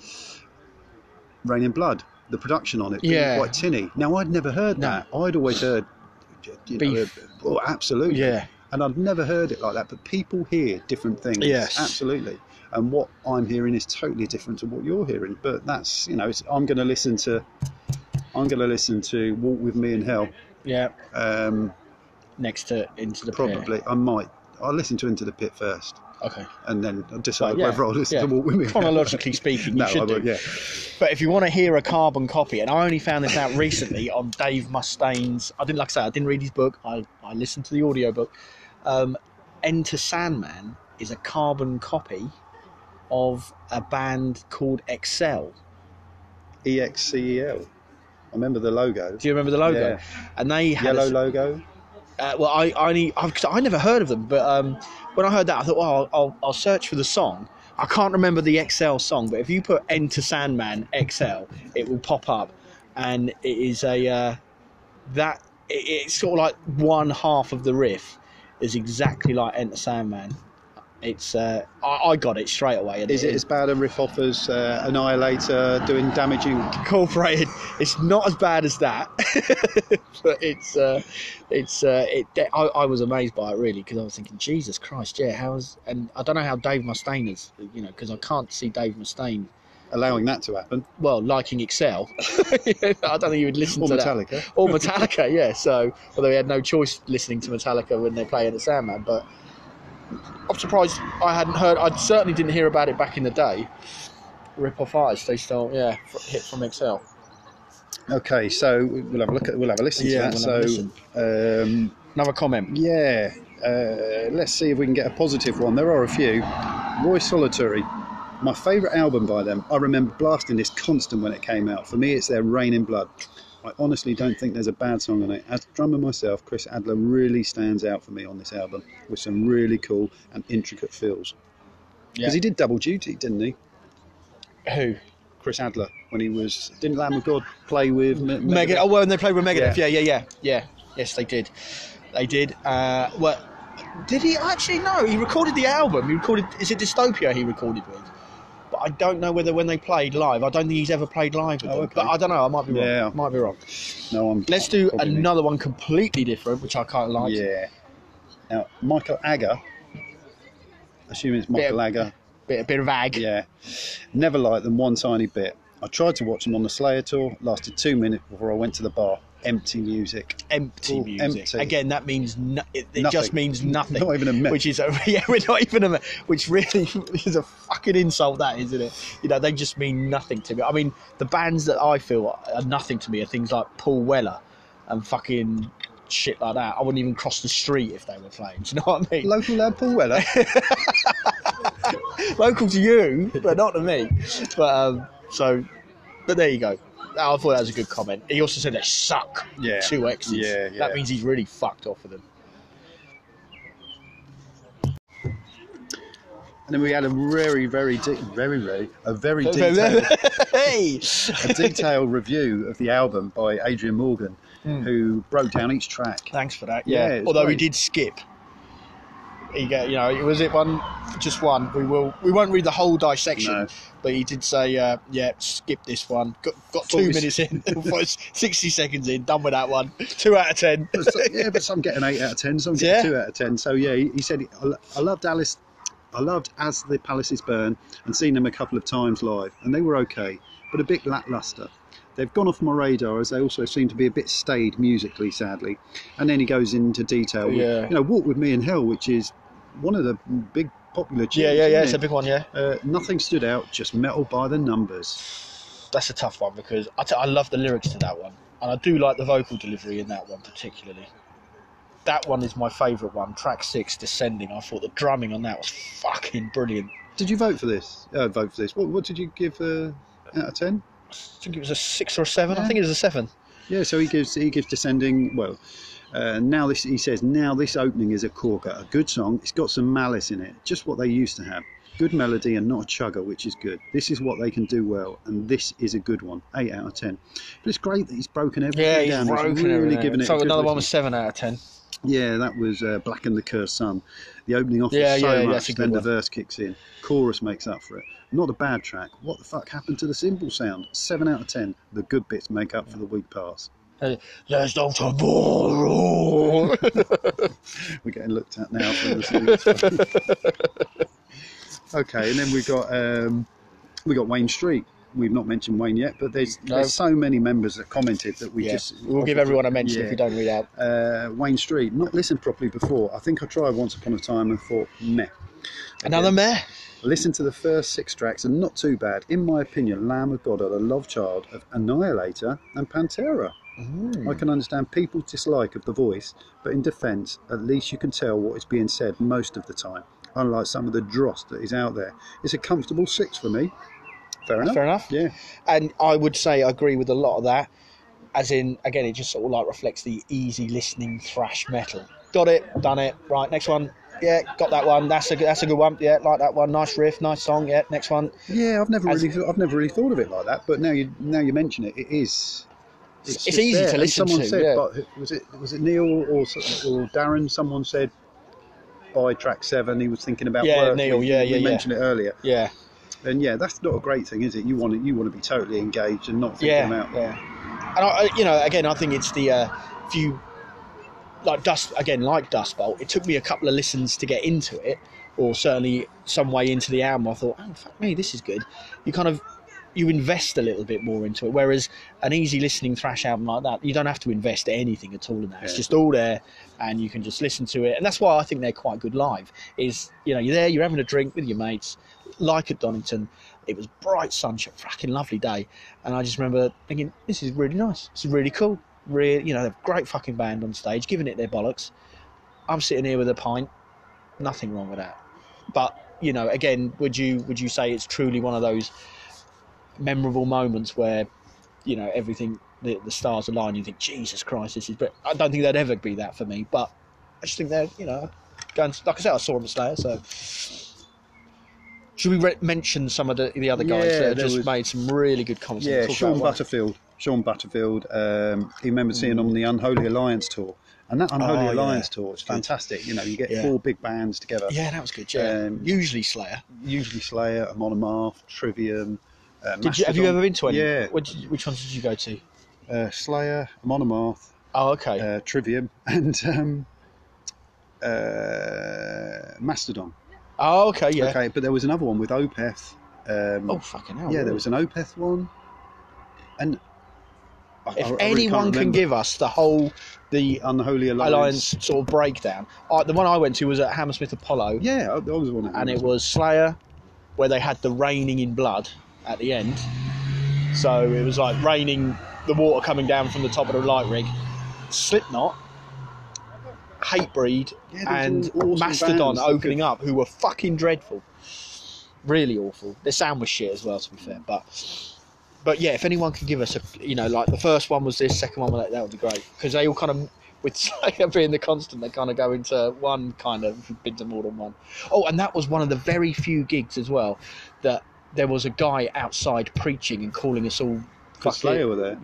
Reign in Blood, the production on it being Yeah. quite tinny. Now I'd never heard No. that. I'd always heard you know, oh, absolutely. Yeah. And I've never heard it like that. But people hear different things. Yes. absolutely. And what I'm hearing is totally different to what you're hearing. But that's you know, it's, I'm going to listen to. I'm going to listen to Walk with Me in Hell. Yeah. Um, Next to into the pit. Probably, I might. I'll listen to Into the Pit first, Okay. and then I'll decide Well, yeah, whether I'll listen yeah. to Walk With Me. Chronologically speaking, you no, should I do. yeah. But if you want to hear a carbon copy, and I only found this out recently on Dave Mustaine's, I didn't like I say I didn't read his book. I, I listened to the audiobook. Um, Enter Sandman is a carbon copy of a band called Excel. E EXCEL. I remember the logo. Do you remember the logo? Yeah. And they had Yellow a, logo. Uh, well, I I, I never heard of them, but um, when I heard that, I thought, well, I'll, I'll, I'll search for the song. I can't remember the Excel song, but if you put Enter Sandman Excel, it will pop up, and it is a uh, that it, it's sort of like one half of the riff is exactly like Enter Sandman. It's uh, I, I got it straight away. Is it as bad a riff off as uh, Annihilator doing damaging? incorporated. It's not as bad as that, but it's uh, it's uh, it. I, I was amazed by it really because I was thinking, Jesus Christ, yeah, how's and I don't know how Dave Mustaine is, you know, because I can't see Dave Mustaine. Allowing that to happen, Well, liking Excel, I don't think you would listen or to that. Metallica. Or Metallica, yeah. So, although he had no choice listening to Metallica when they play in the Sandman, but I'm surprised I hadn't heard. I certainly didn't hear about it back in the day. Rip off artists, they stole, yeah, hit from Excel. Okay, so we'll have a look at. We'll have a listen Yeah, to that. we'll so, um, Another comment. yeah, uh, let's see if we can get a positive one. There are a few. Roy Solitary, my favourite album by them. I remember blasting this constant when it came out. For me, it's their Reign in Blood. I honestly don't think there's a bad song on it. As a drummer myself, Chris Adler really stands out for me on this album with some really cool and intricate fills. Yeah. Because he did double duty, didn't he? Who? Chris Adler when he was didn't Lamb of God play with Me- Megadeth. Oh, well, when they played with Megadeth. Yeah. Yeah, yeah, yeah, yeah. Yes, they did. They did. Uh, well, did he actually? No, he recorded the album. He recorded. Is it Dystopia? He recorded with. But I don't know whether when they played live. I don't think he's ever played live with Oh, them. okay. But I don't know. I might be wrong. Yeah. Might be wrong. No, I'm. Let's do probably me. another one completely different, which I kind of like. Yeah. Now Michael Agger. Assuming it's Michael Bit- Agger. Bit, a bit of ag. Yeah. Never liked them one tiny bit. I tried to watch them on the Slayer tour. Lasted two minutes before I went to the bar. Empty music. Empty music. empty. Again, that means no, it, it just means nothing. Not even a Which is a, yeah, we're not even a which really is a fucking insult. That isn't it? You know, they just mean nothing to me. I mean, the bands that I feel are nothing to me are things like Paul Weller and fucking shit like that. I wouldn't even cross the street if they were playing. Do you know what I mean? Local lad Paul Weller. Local to you, but not to me. But um, so, but there you go. I thought that was a good comment. He also said they suck. Yeah. Two X's. Yeah, yeah. That means he's really fucked off with them. and then we had a very, very, de- very, very, a very detailed, hey! a detailed review of the album by Adrian Morgan, hmm. who broke down each track. Thanks for that. Yeah, Yeah. it's Although he great. did skip. He get, you know, was it one, just one? We will, we won't read the whole dissection, No. but he did say, uh, yeah, skip this one. Got, got two minutes in, sixty seconds in, done with that one. Two out of ten. But some- yeah, but some get an eight out of ten, some get Yeah. two out of ten. So yeah, he, he said I, I loved Alice, I loved As the Palaces Burn, and seen them a couple of times live, and they were okay, but a bit lackluster. They've gone off my radar as they also seem to be a bit staid musically, sadly. And then he goes into detail. with, Yeah. you know, Walk with Me in Hell, which is one of the big popular tunes. yeah, yeah, yeah. It's a big one. Yeah. Uh, nothing stood out, just metal by the numbers. That's a tough one because I, t- I love the lyrics to that one, and I do like the vocal delivery in that one particularly. That one is my favourite one. Track six, Descending. I thought the drumming on that was fucking brilliant. Did you vote for this? Uh, vote for this. What, what did you give uh, out of ten? I think it was a six or a seven. I think it was a seven. Yeah, so he gives he gives descending. Well, uh, now this he says now this opening is a corker, a good song. It's got some malice in it, just what they used to have. Good melody and not a chugger, which is good. This is what they can do well, and this is a good one. Eight out of ten. But it's great that he's broken everything Yeah, he's down. broken really everything. giving it. So another one was seven out of ten. Yeah, that was uh, Blacken the Cursed Sun. The opening off Yeah, so yeah, much, then one. the verse kicks in. Chorus makes up for it. Not a bad track. What the fuck happened to the cymbal sound? Seven out of ten. The good bits make up for the weak parts. There's no tomorrow. We're getting looked at now from the seats. okay, and then we've got um, we got Wayne Street. We've not mentioned Wayne yet, but there's No. there's so many members that commented that we yeah. just we'll give everyone a mention Yeah. if you don't read out. uh, Wayne Street. Not listened properly before. I think I tried once upon a time and thought meh. Another meh. Listen to the first six tracks and not too bad. In my opinion, Lamb of God are the love child of Annihilator and Pantera. Mm. I can understand people's dislike of the voice, but in defence, at least you can tell what is being said most of the time. Unlike some of the dross that is out there, it's a comfortable six for me. Fair enough. Fair enough. Yeah, And I would say I agree with a lot of that. As in, again, it just sort of like reflects the easy listening thrash metal. Got it, done it. Right, next one. Yeah, got that one. That's a good, that's a good one. Yeah, like that one. Nice riff, nice song. Yeah, next one. yeah. I've never As- really, I've never really thought of it like that. But now you, now you mention it, it is. It's just easy there. to And listen someone to, Said, yeah. but was it was it Neil or or Darren? Someone said by track seven he was thinking about Yeah, work. Neil, We- yeah, we yeah, yeah. mentioned it earlier. Yeah, And yeah, that's not a great thing, is it? You want to, you want to be totally engaged and not thinking yeah, about. yeah. And I, you know, again, I think it's the uh, you like dust again, like Dust Bolt. It took me a couple of listens to get into it, or certainly some way into the album. I thought, oh fuck me, this is good. You kind of you invest a little bit more into it. Whereas an easy listening thrash album like that, you don't have to invest anything at all in that. It's just all there, and you can just listen to it. And that's why I think they're quite good live. Is you know you're there, you're having a drink with your mates, like at Donington. It was bright sunshine, fucking lovely day, and I just remember thinking, this is really nice. This is really cool. Really, you know, they're a great fucking band on stage, giving it their bollocks. I'm sitting here with a pint. Nothing wrong with that. But you know, again, would you would you say it's truly one of those memorable moments where you know everything the, the stars align? You think Jesus Christ, this is. But I don't think there'd ever be that for me. But I just think they're you know going like I said, I saw them Slayer, so. Should we re- mention some of the, the other guys Yeah, that just was- made some really good comments? Yeah, Sean. Butterfield. Sean Butterfield. Um, he remembered seeing him on the Unholy Alliance tour, and that Unholy Oh, yeah. Alliance tour is fantastic. You know, you get Yeah. four big bands together. Yeah, that was good. Yeah, Um, usually Slayer. Usually Slayer, Amon Amarth, Trivium. Uh, Did you, have you ever been to any? Yeah, Which, which ones did you go to? uh, Slayer, Amon Amarth, Oh, okay. uh, Trivium, and um, uh, Mastodon. oh, okay. Yeah. Okay, but there was another one with Opeth. Um, Oh, fucking hell. yeah, really? there was an Opeth one, and I- If I- I anyone can give us the whole the Unholy Alliance. Alliance sort of breakdown, the one I went to was at Hammersmith Apollo, Yeah, I, I was one. and it was Slayer, where they had the raining in blood at the end. So it was like raining, the water coming down from the top of the light rig. Slipknot, Hatebreed, Yeah, and awesome Mastodon opening up, who were fucking dreadful, really awful. Their sound was shit as well, to be fair. But but yeah, if anyone can give us a, you know, like the first one was this, second one was that, that would be great because they all kind of. With Slayer being the constant, they kind of go into one kind of been to more than one. Oh, and that was one of the very few gigs as well that there was a guy outside preaching and calling us all Because fucking- Slayer were there.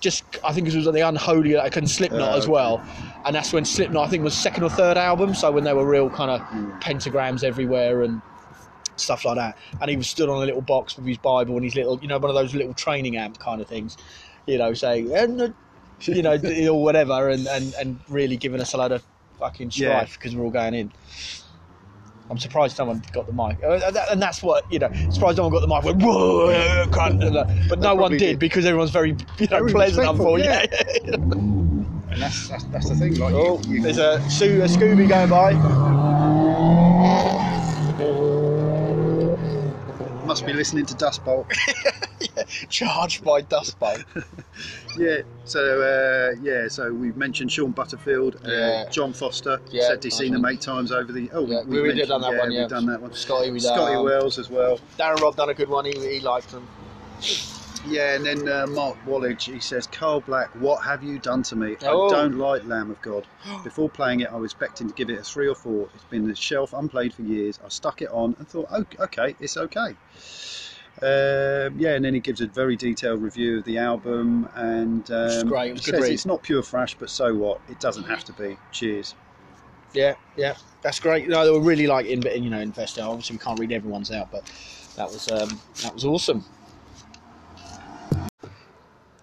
just I think it was on the Unholy I can Slipknot Uh, as well, and that's when Slipknot I think was second or third album, so when they were real kind of Mm. pentagrams everywhere and stuff like that. And he was stood on a little box with his Bible and his little, you know, one of those little training amp kind of things, you know, saying and uh, you know or whatever, and, and and really giving us a load of fucking strife because we're all going in. I'm surprised someone got the mic, Uh, and that's what you know. Surprised no one got the mic. Went, "Whoa," kind of, but no one did did. because everyone's very you know Very pleasant. I'm for yeah. yeah. And that's, that's that's the thing. Like, Oh, you, you, there's a, a Scooby going by. Must be listening to Dust Bolt. Charged by Dust Bolt. yeah. So uh, yeah. So we've mentioned Sean Butterfield, Yeah. uh, John Foster. Yeah, said he's seen them eight times over the. Oh, Yeah, we, we, we did done that one. Yeah, we've done that one. Scotty, we Scotty done. Wells as well. Darren Rob done a good one. He, he liked them. Yeah, and then uh, Mark Wallage, he says, Carl Black, what have you done to me? Oh. I don't like Lamb of God. Before playing it, I was expecting to give it a three or four. It's been on the shelf unplayed for years. I stuck it on and thought, oh, okay, it's okay. Um, yeah, and then he gives a very detailed review of the album, and um, great. It was he good says read. it's not pure thrash, but so what? It doesn't have to be. Cheers. Yeah, yeah, that's great. No, they were really like in, you know, investor. Obviously, we can't read everyone's out, but that was um, that was awesome.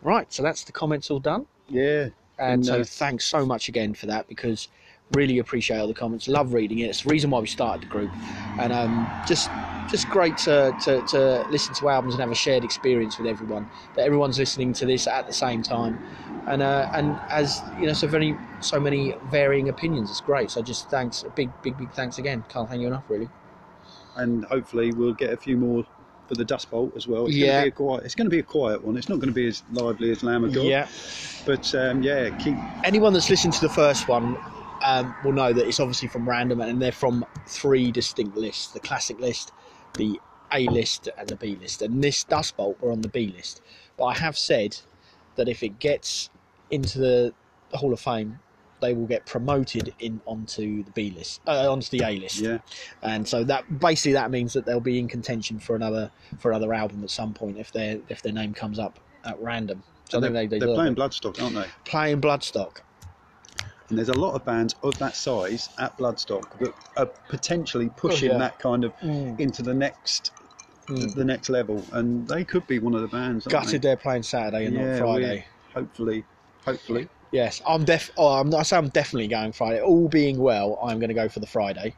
Right, so that's the comments all done, Yeah, and so uh, thanks so much again for that because really appreciate all the comments. Love reading it. It's the reason why we started the group, and um, just just great to, to, to listen to albums and have a shared experience with everyone. That everyone's listening to this at the same time, and uh, and as you know, so very so many varying opinions. It's great. So just thanks, a big big big thanks again. Can't thank you enough, really. and hopefully we'll get a few more for the Dust Bolt as well. It's Yeah. going to be a quiet. It's going to be a quiet one. It's not going to be as lively as Lamb of God. Yeah. But um, yeah, keep anyone that's listened to the first one um, will know that it's obviously from random and they're from three distinct lists the classic list the a list and the b list and this dust bolt were on the b list but i have said that if it gets into the hall of fame they will get promoted in onto the b list uh, onto the a list yeah. and so that basically that means that they'll be in contention for another for another album at some point if their if their name comes up at random so I And think they're, they, they they're playing. Bloodstock, aren't they? playing bloodstock And there's a lot of bands of that size at Bloodstock that are potentially pushing Oh, yeah. that kind of Mm. into the next Mm. the next level, and they could be one of the bands. gutted they? they're playing Saturday and Yeah, not Friday. Hopefully, hopefully. Yes, I'm def. Oh, I'm not, I say I'm definitely going Friday. All being well, I'm going to go for the Friday.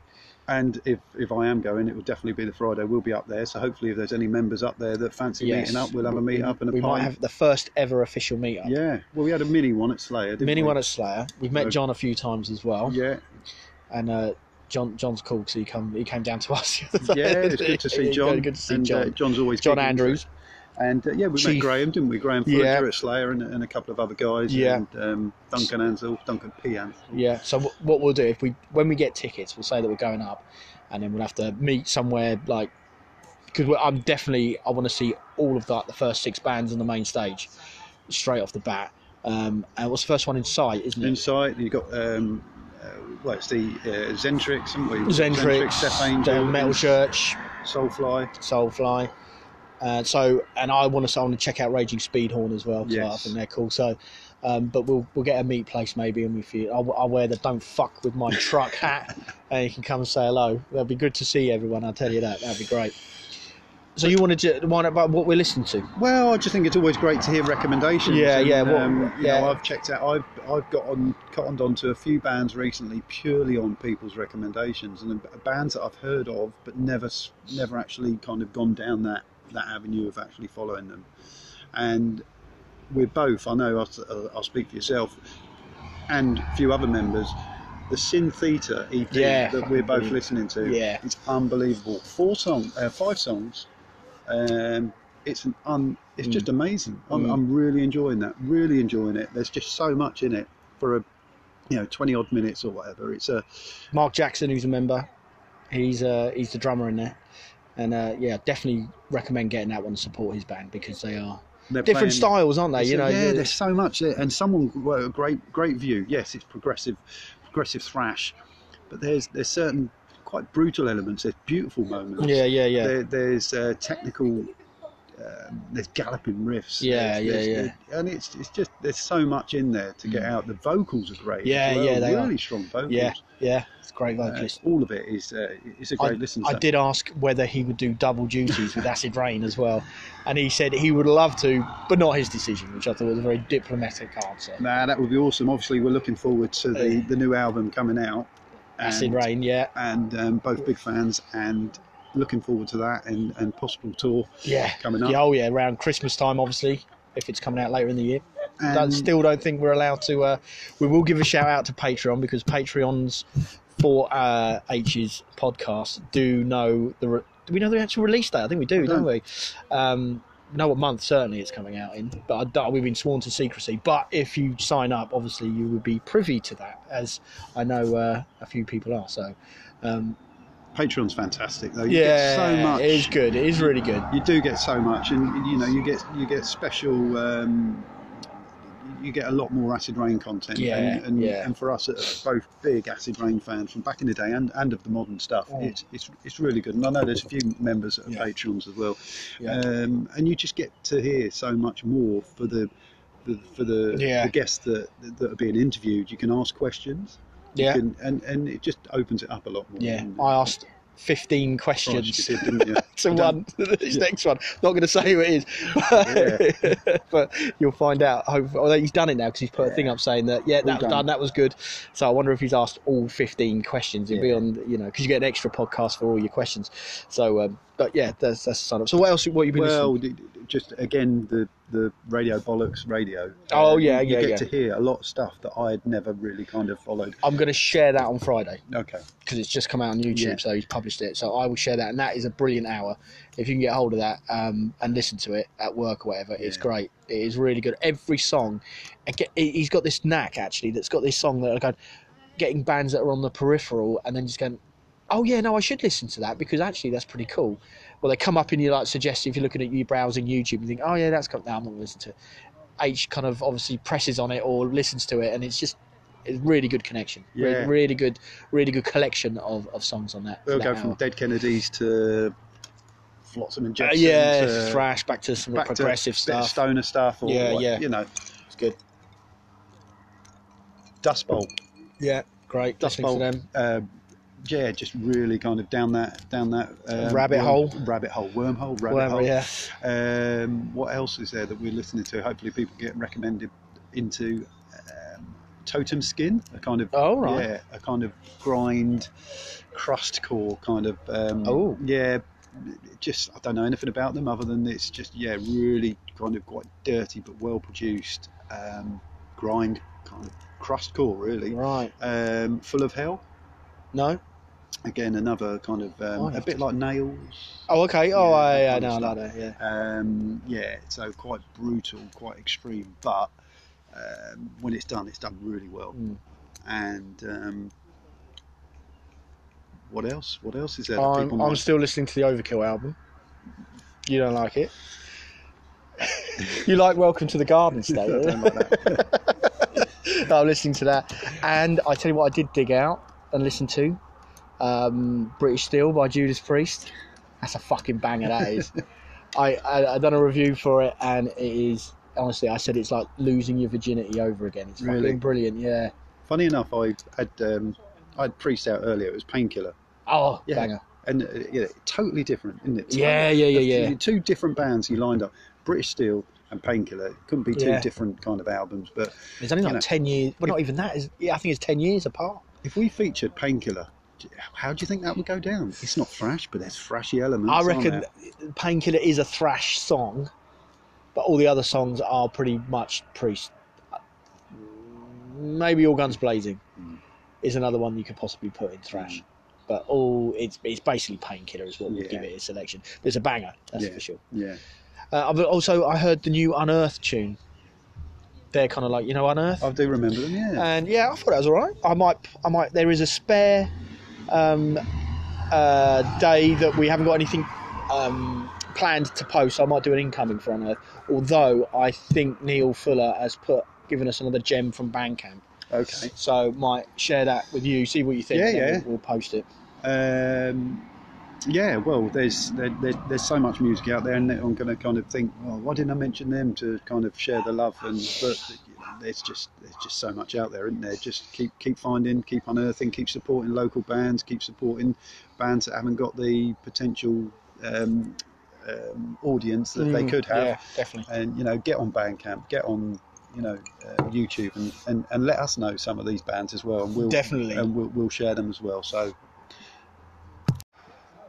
And if, if I am going, it will definitely be the Friday. We'll be up there, so hopefully, if there's any members up there that fancy Yes, meeting up, we'll have a meet up and a we pint. might have the first ever official meet up. Yeah, well, we had a mini one at Slayer, didn't Mini we? one at Slayer. We've met So- John a few times as well, Yeah, and uh, John John's cool because he come he came down to us. The other day. yeah, it's good to see John. Good to see and, John. Uh, John's always John Andrews. And uh, yeah, we Chief. met Graham, didn't we? Graham Yeah. Fletcher Slayer and, and a couple of other guys. Yeah. And um, Duncan Ansel, Duncan P. Ansel. Yeah. So w- what we'll do if we when we get tickets, we'll say that we're going up, and then we'll have to meet somewhere like because I'm definitely I want to see all of that the first six bands on the main stage straight off the bat. Um, and what's the first one in sight, isn't it? Inside, you've got, um, uh, well, it's the uh, Xentrix, haven't we? Xentrix, Death Angel, Metal Church, Soulfly. Soulfly. Uh, so, and I want to, I want to check out Raging Speedhorn as well. So I think they're cool. So, um, but we'll we'll get a meet place maybe, and we feel I'll, I'll wear the "Don't fuck with my truck" hat, and you can come and say hello. That'd be good to see everyone. I'll tell you that. That'd be great. So you wanted to wind up about what we're listening to? Well, I just think it's always great to hear recommendations. Yeah, and, yeah, well, um, you yeah. know, I've checked out. I've I've got on cottoned on to a few bands recently purely on people's recommendations and bands that I've heard of, but never never actually kind of gone down that that avenue of actually following them. And we're both. I know. I'll, uh, I'll speak for yourself and a few other members. The Sin Theta EP Yeah, that we're both fucking- listening to. Yeah. It's unbelievable. Four song, uh, five songs. Um, it's an un, it's just amazing. I'm, Mm. I'm really enjoying that. Really enjoying it. There's just so much in it for a, you know, twenty odd minutes or whatever. It's a Mark Jackson, who's a member, he's uh, he's the drummer in there, and uh, yeah, definitely recommend getting that one to support his band because they are they're different playing- styles, aren't they? You know, yeah, the- there's so much and someone well, a great great view. Yes, it's progressive, progressive thrash, but there's there's certain quite brutal elements. There's beautiful moments. yeah, yeah, yeah. There, there's uh, technical. Um, there's galloping riffs. Yeah, There's- yeah, there's- yeah. And it's it's just there's so much in there to get out. The vocals are great. Yeah, well, yeah, they are. really strong vocals. Yeah, yeah, it's great Uh, all of it is uh, it's a I, great listen. I did ask whether he would do double duties with Acid Reign as well, and he said he would love to, but not his decision, which I thought was a very diplomatic answer. Nah, that would be awesome. Obviously, we're looking forward to the, Uh, the new album coming out. Acid and- Rain, yeah, and um, both big fans and looking forward to that and, and possible tour yeah, coming up. yeah, oh yeah, around Christmas time, obviously, if it's coming out later in the year. And Don't, still don't think we're allowed to. Uh, we will give a shout out to Patreon because Patreons for uh, H's podcast do know the. Re- do we know the actual release date? I think we do, don't don't. we? Um, know what month certainly it's coming out in, but I we've been sworn to secrecy. But if you sign up, obviously you would be privy to that, as I know uh, a few people are. So, um, Patreon's fantastic though. You yeah, get so much. it is good. It is really good. You do get so much, and you know you get you get special. Um, you get a lot more Acid Reign content. Yeah, and, and, yeah. and for us, both big Acid Reign fans from back in the day and, and of the modern stuff, Mm. it's, it's it's really good. And I know there's a few members that are Yeah. patrons as well, Yeah. um, and you just get to hear so much more for the. the for the, Yeah. the guests that that are being interviewed, you can ask questions, Yeah, can, and and it just opens it up a lot more. yeah. I asked fifteen questions. you did, didn't you? to one this next one. Not going to say who it is, but you'll find out. Hope, although he's done it now because he's put a thing up saying that yeah, that was done. that was good. So I wonder if he's asked all fifteen questions. It'll be on, you know, because you get an extra podcast for all your questions. So, um, but yeah, that's that's sign up. So what else? What you been Well, listening? just again the the radio bollocks radio. Oh, yeah, you yeah, get yeah. to hear a lot of stuff that I had never really kind of followed. I'm going to share that on Friday Okay, because it's just come out on YouTube, Yeah. so he's published it. So I will share that, and that is a brilliant hour. If you can get hold of that um, and listen to it at work or whatever, it's great. It is really good. Every song, and get- he- he's got this knack actually. That's got this song that are going, getting bands that are on the peripheral, and then just going, oh yeah, no, I should listen to that because actually that's pretty cool. Well, they come up in your like suggestion if you're looking at you browsing YouTube and think, oh yeah, that's come. No, I'm not going to listen to it. H kind of obviously presses on it or listens to it, and it's just. It's really good connection. Really, Yeah. really good, really good collection of, of songs on that. we'll that go from. Dead Kennedys to Flotsam and Uh, yeah, to thrash back to some back to progressive of stuff. stoner stuff. Or Yeah, yeah. You know, It's good. Dust Bolt. Yeah, great. Dust Bolt. to them. Uh, yeah, just really kind of down that down that um, Rabbit worm- hole. rabbit hole, wormhole, rabbit Whatever, hole. yeah. Um, what else is there that we're listening to? Hopefully, people get recommended into um, Totem Skin, a kind of Oh, right. yeah, a kind of grind, crust core kind of. Um, Oh. yeah. Just I don't know anything about them other than it's just yeah really kind of quite dirty but well produced um, grind kind of crust core really Right. um, full of hell No. Again another kind of um, a bit like nails Oh, okay. Oh, Yeah, I, I know. I know that. Yeah. um, yeah so quite brutal quite extreme but um, when it's done it's done really well Mm. and um, what else what else is there that I'm, people I'm still listening to the Overkill album. You don't like it? you like Welcome to the Garden State? like. I'm listening to that, and I tell you what, I did dig out and listen to um, British Steel by Judas Priest. That's a fucking banger. That is. I, I I done a review for it, and it is honestly, I said it's like losing your virginity over again. It's Really? fucking brilliant. Yeah. funny enough I had um, I had Priest out earlier it was Painkiller Oh, Yeah. banger. and uh, yeah, totally different, isn't it? Yeah, yeah, yeah, The- yeah. the Two different bands you lined up, British Steel and Painkiller. It couldn't be two Yeah. different kind of albums. But It's only like know, ten years. Well, not even that. Is yeah, I think it's ten years apart. if we featured Painkiller, how do you think that would go down? It's not thrash, but there's thrashy elements. I reckon? Painkiller is a thrash song, but all the other songs are pretty much Priest. Maybe All Guns Blazing Mm. is another one you could possibly put in thrash. But all it's it's basically Painkiller is what would Yeah. give it a selection. There's a banger, that's Yeah. for sure. Yeah, Uh, but also, I heard the new Unearth tune. They're kind of like you know Unearth, I do remember them. Yeah, and yeah, I thought that was all right. I might, I might. There is a spare um, uh, day that we haven't got anything um, planned to post. So I might do an incoming for Unearth. Although I think Neil Fuller has put given us another gem from Bandcamp, okay. so might share that with you. See what you think. Yeah, yeah. We'll, we'll post it. Um, yeah, well, there's there, there, there's so much music out there, and I'm going to kind of think, well, why didn't I mention them to kind of share the love? And but there's just there's just so much out there, isn't there? Just keep keep finding, keep unearthing, keep supporting local bands, keep supporting bands that haven't got the potential um, um, audience that they Mm, could have Yeah, definitely. and you know get on Bandcamp, get on you know uh, YouTube, and, and, and let us know some of these bands as well, and we'll Definitely. and we'll, we'll share them as well. So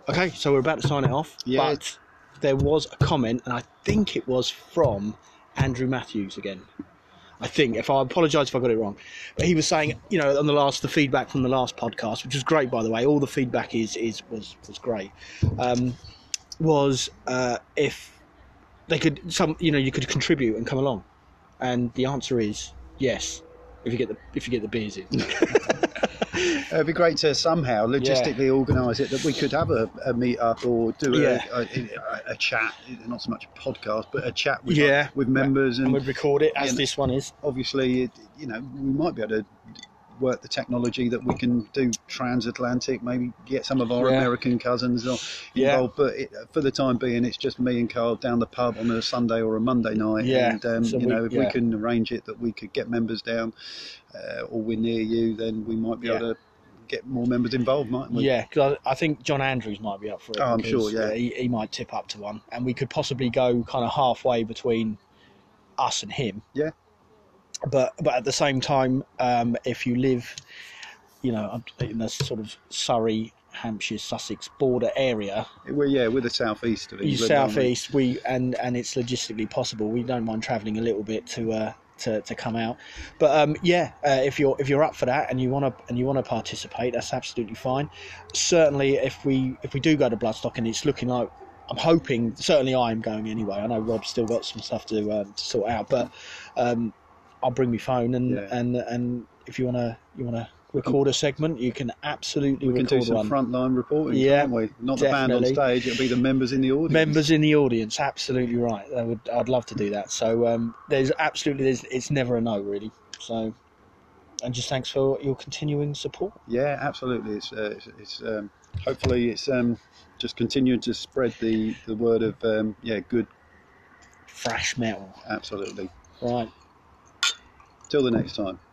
Okay, so we're about to sign it off. Yeah. But there was a comment, and I think it was from Andrew Matthews again. I think, if I apologise if I got it wrong, but he was saying, you know, on the last, the feedback from the last podcast, which was great, by the way. All the feedback is is was was great. Um, was uh, if they could, some, you know, you could contribute and come along, and the answer is yes, if you get the if you get the beers in. It'd be great to somehow logistically organise it that we could have a, a meet up or do a, Yeah. a, a, a chat, not so much a podcast, but a chat with, Yeah. with members. and And we'd record it as Yeah. this one is. obviously, it, you know, we might be able to work the technology that we can do transatlantic, maybe get some of our Yeah. American cousins or- Yeah. involved. But it, for the time being, it's just me and Carl down the pub on a Sunday or a Monday night. Yeah. And, um, So you we- know, if we can arrange it that we could get members down uh, or we're near you, then we might be able to get more members involved, mightn't we? Yeah, because I, I think John Andrews might be up for it. Oh, I'm sure, yeah. he, he might tip up to one, and we could possibly go kind of halfway between us and him. Yeah. But but at the same time, um, if you live, you know, in the sort of Surrey, Hampshire, Sussex border area, We're, yeah, we're the southeast of England. southeast, we and and it's logistically possible. We don't mind travelling a little bit to. Uh, to, to come out, but um, yeah, uh, if you're if you're up for that and you want to and you want to participate, that's absolutely fine. Certainly, if we if we do go to Bloodstock and it's looking like I'm hoping, certainly I'm going anyway. I know Rob's still got some stuff to um, to sort out, but um, I'll bring my phone and Yeah. and and if you wanna you wanna record a segment, you can absolutely We can do some one. frontline reporting, Yeah, can't we? Not the band on stage; it'll be the members in the audience. members in the audience absolutely right I would I'd love to do that so um, there's absolutely there's it's never a no really so and just thanks for your continuing support Yeah, absolutely. It's uh, it's, it's um, hopefully it's um, just continuing to spread the, the word of um, yeah, good. thrash metal Absolutely. right Till the next time.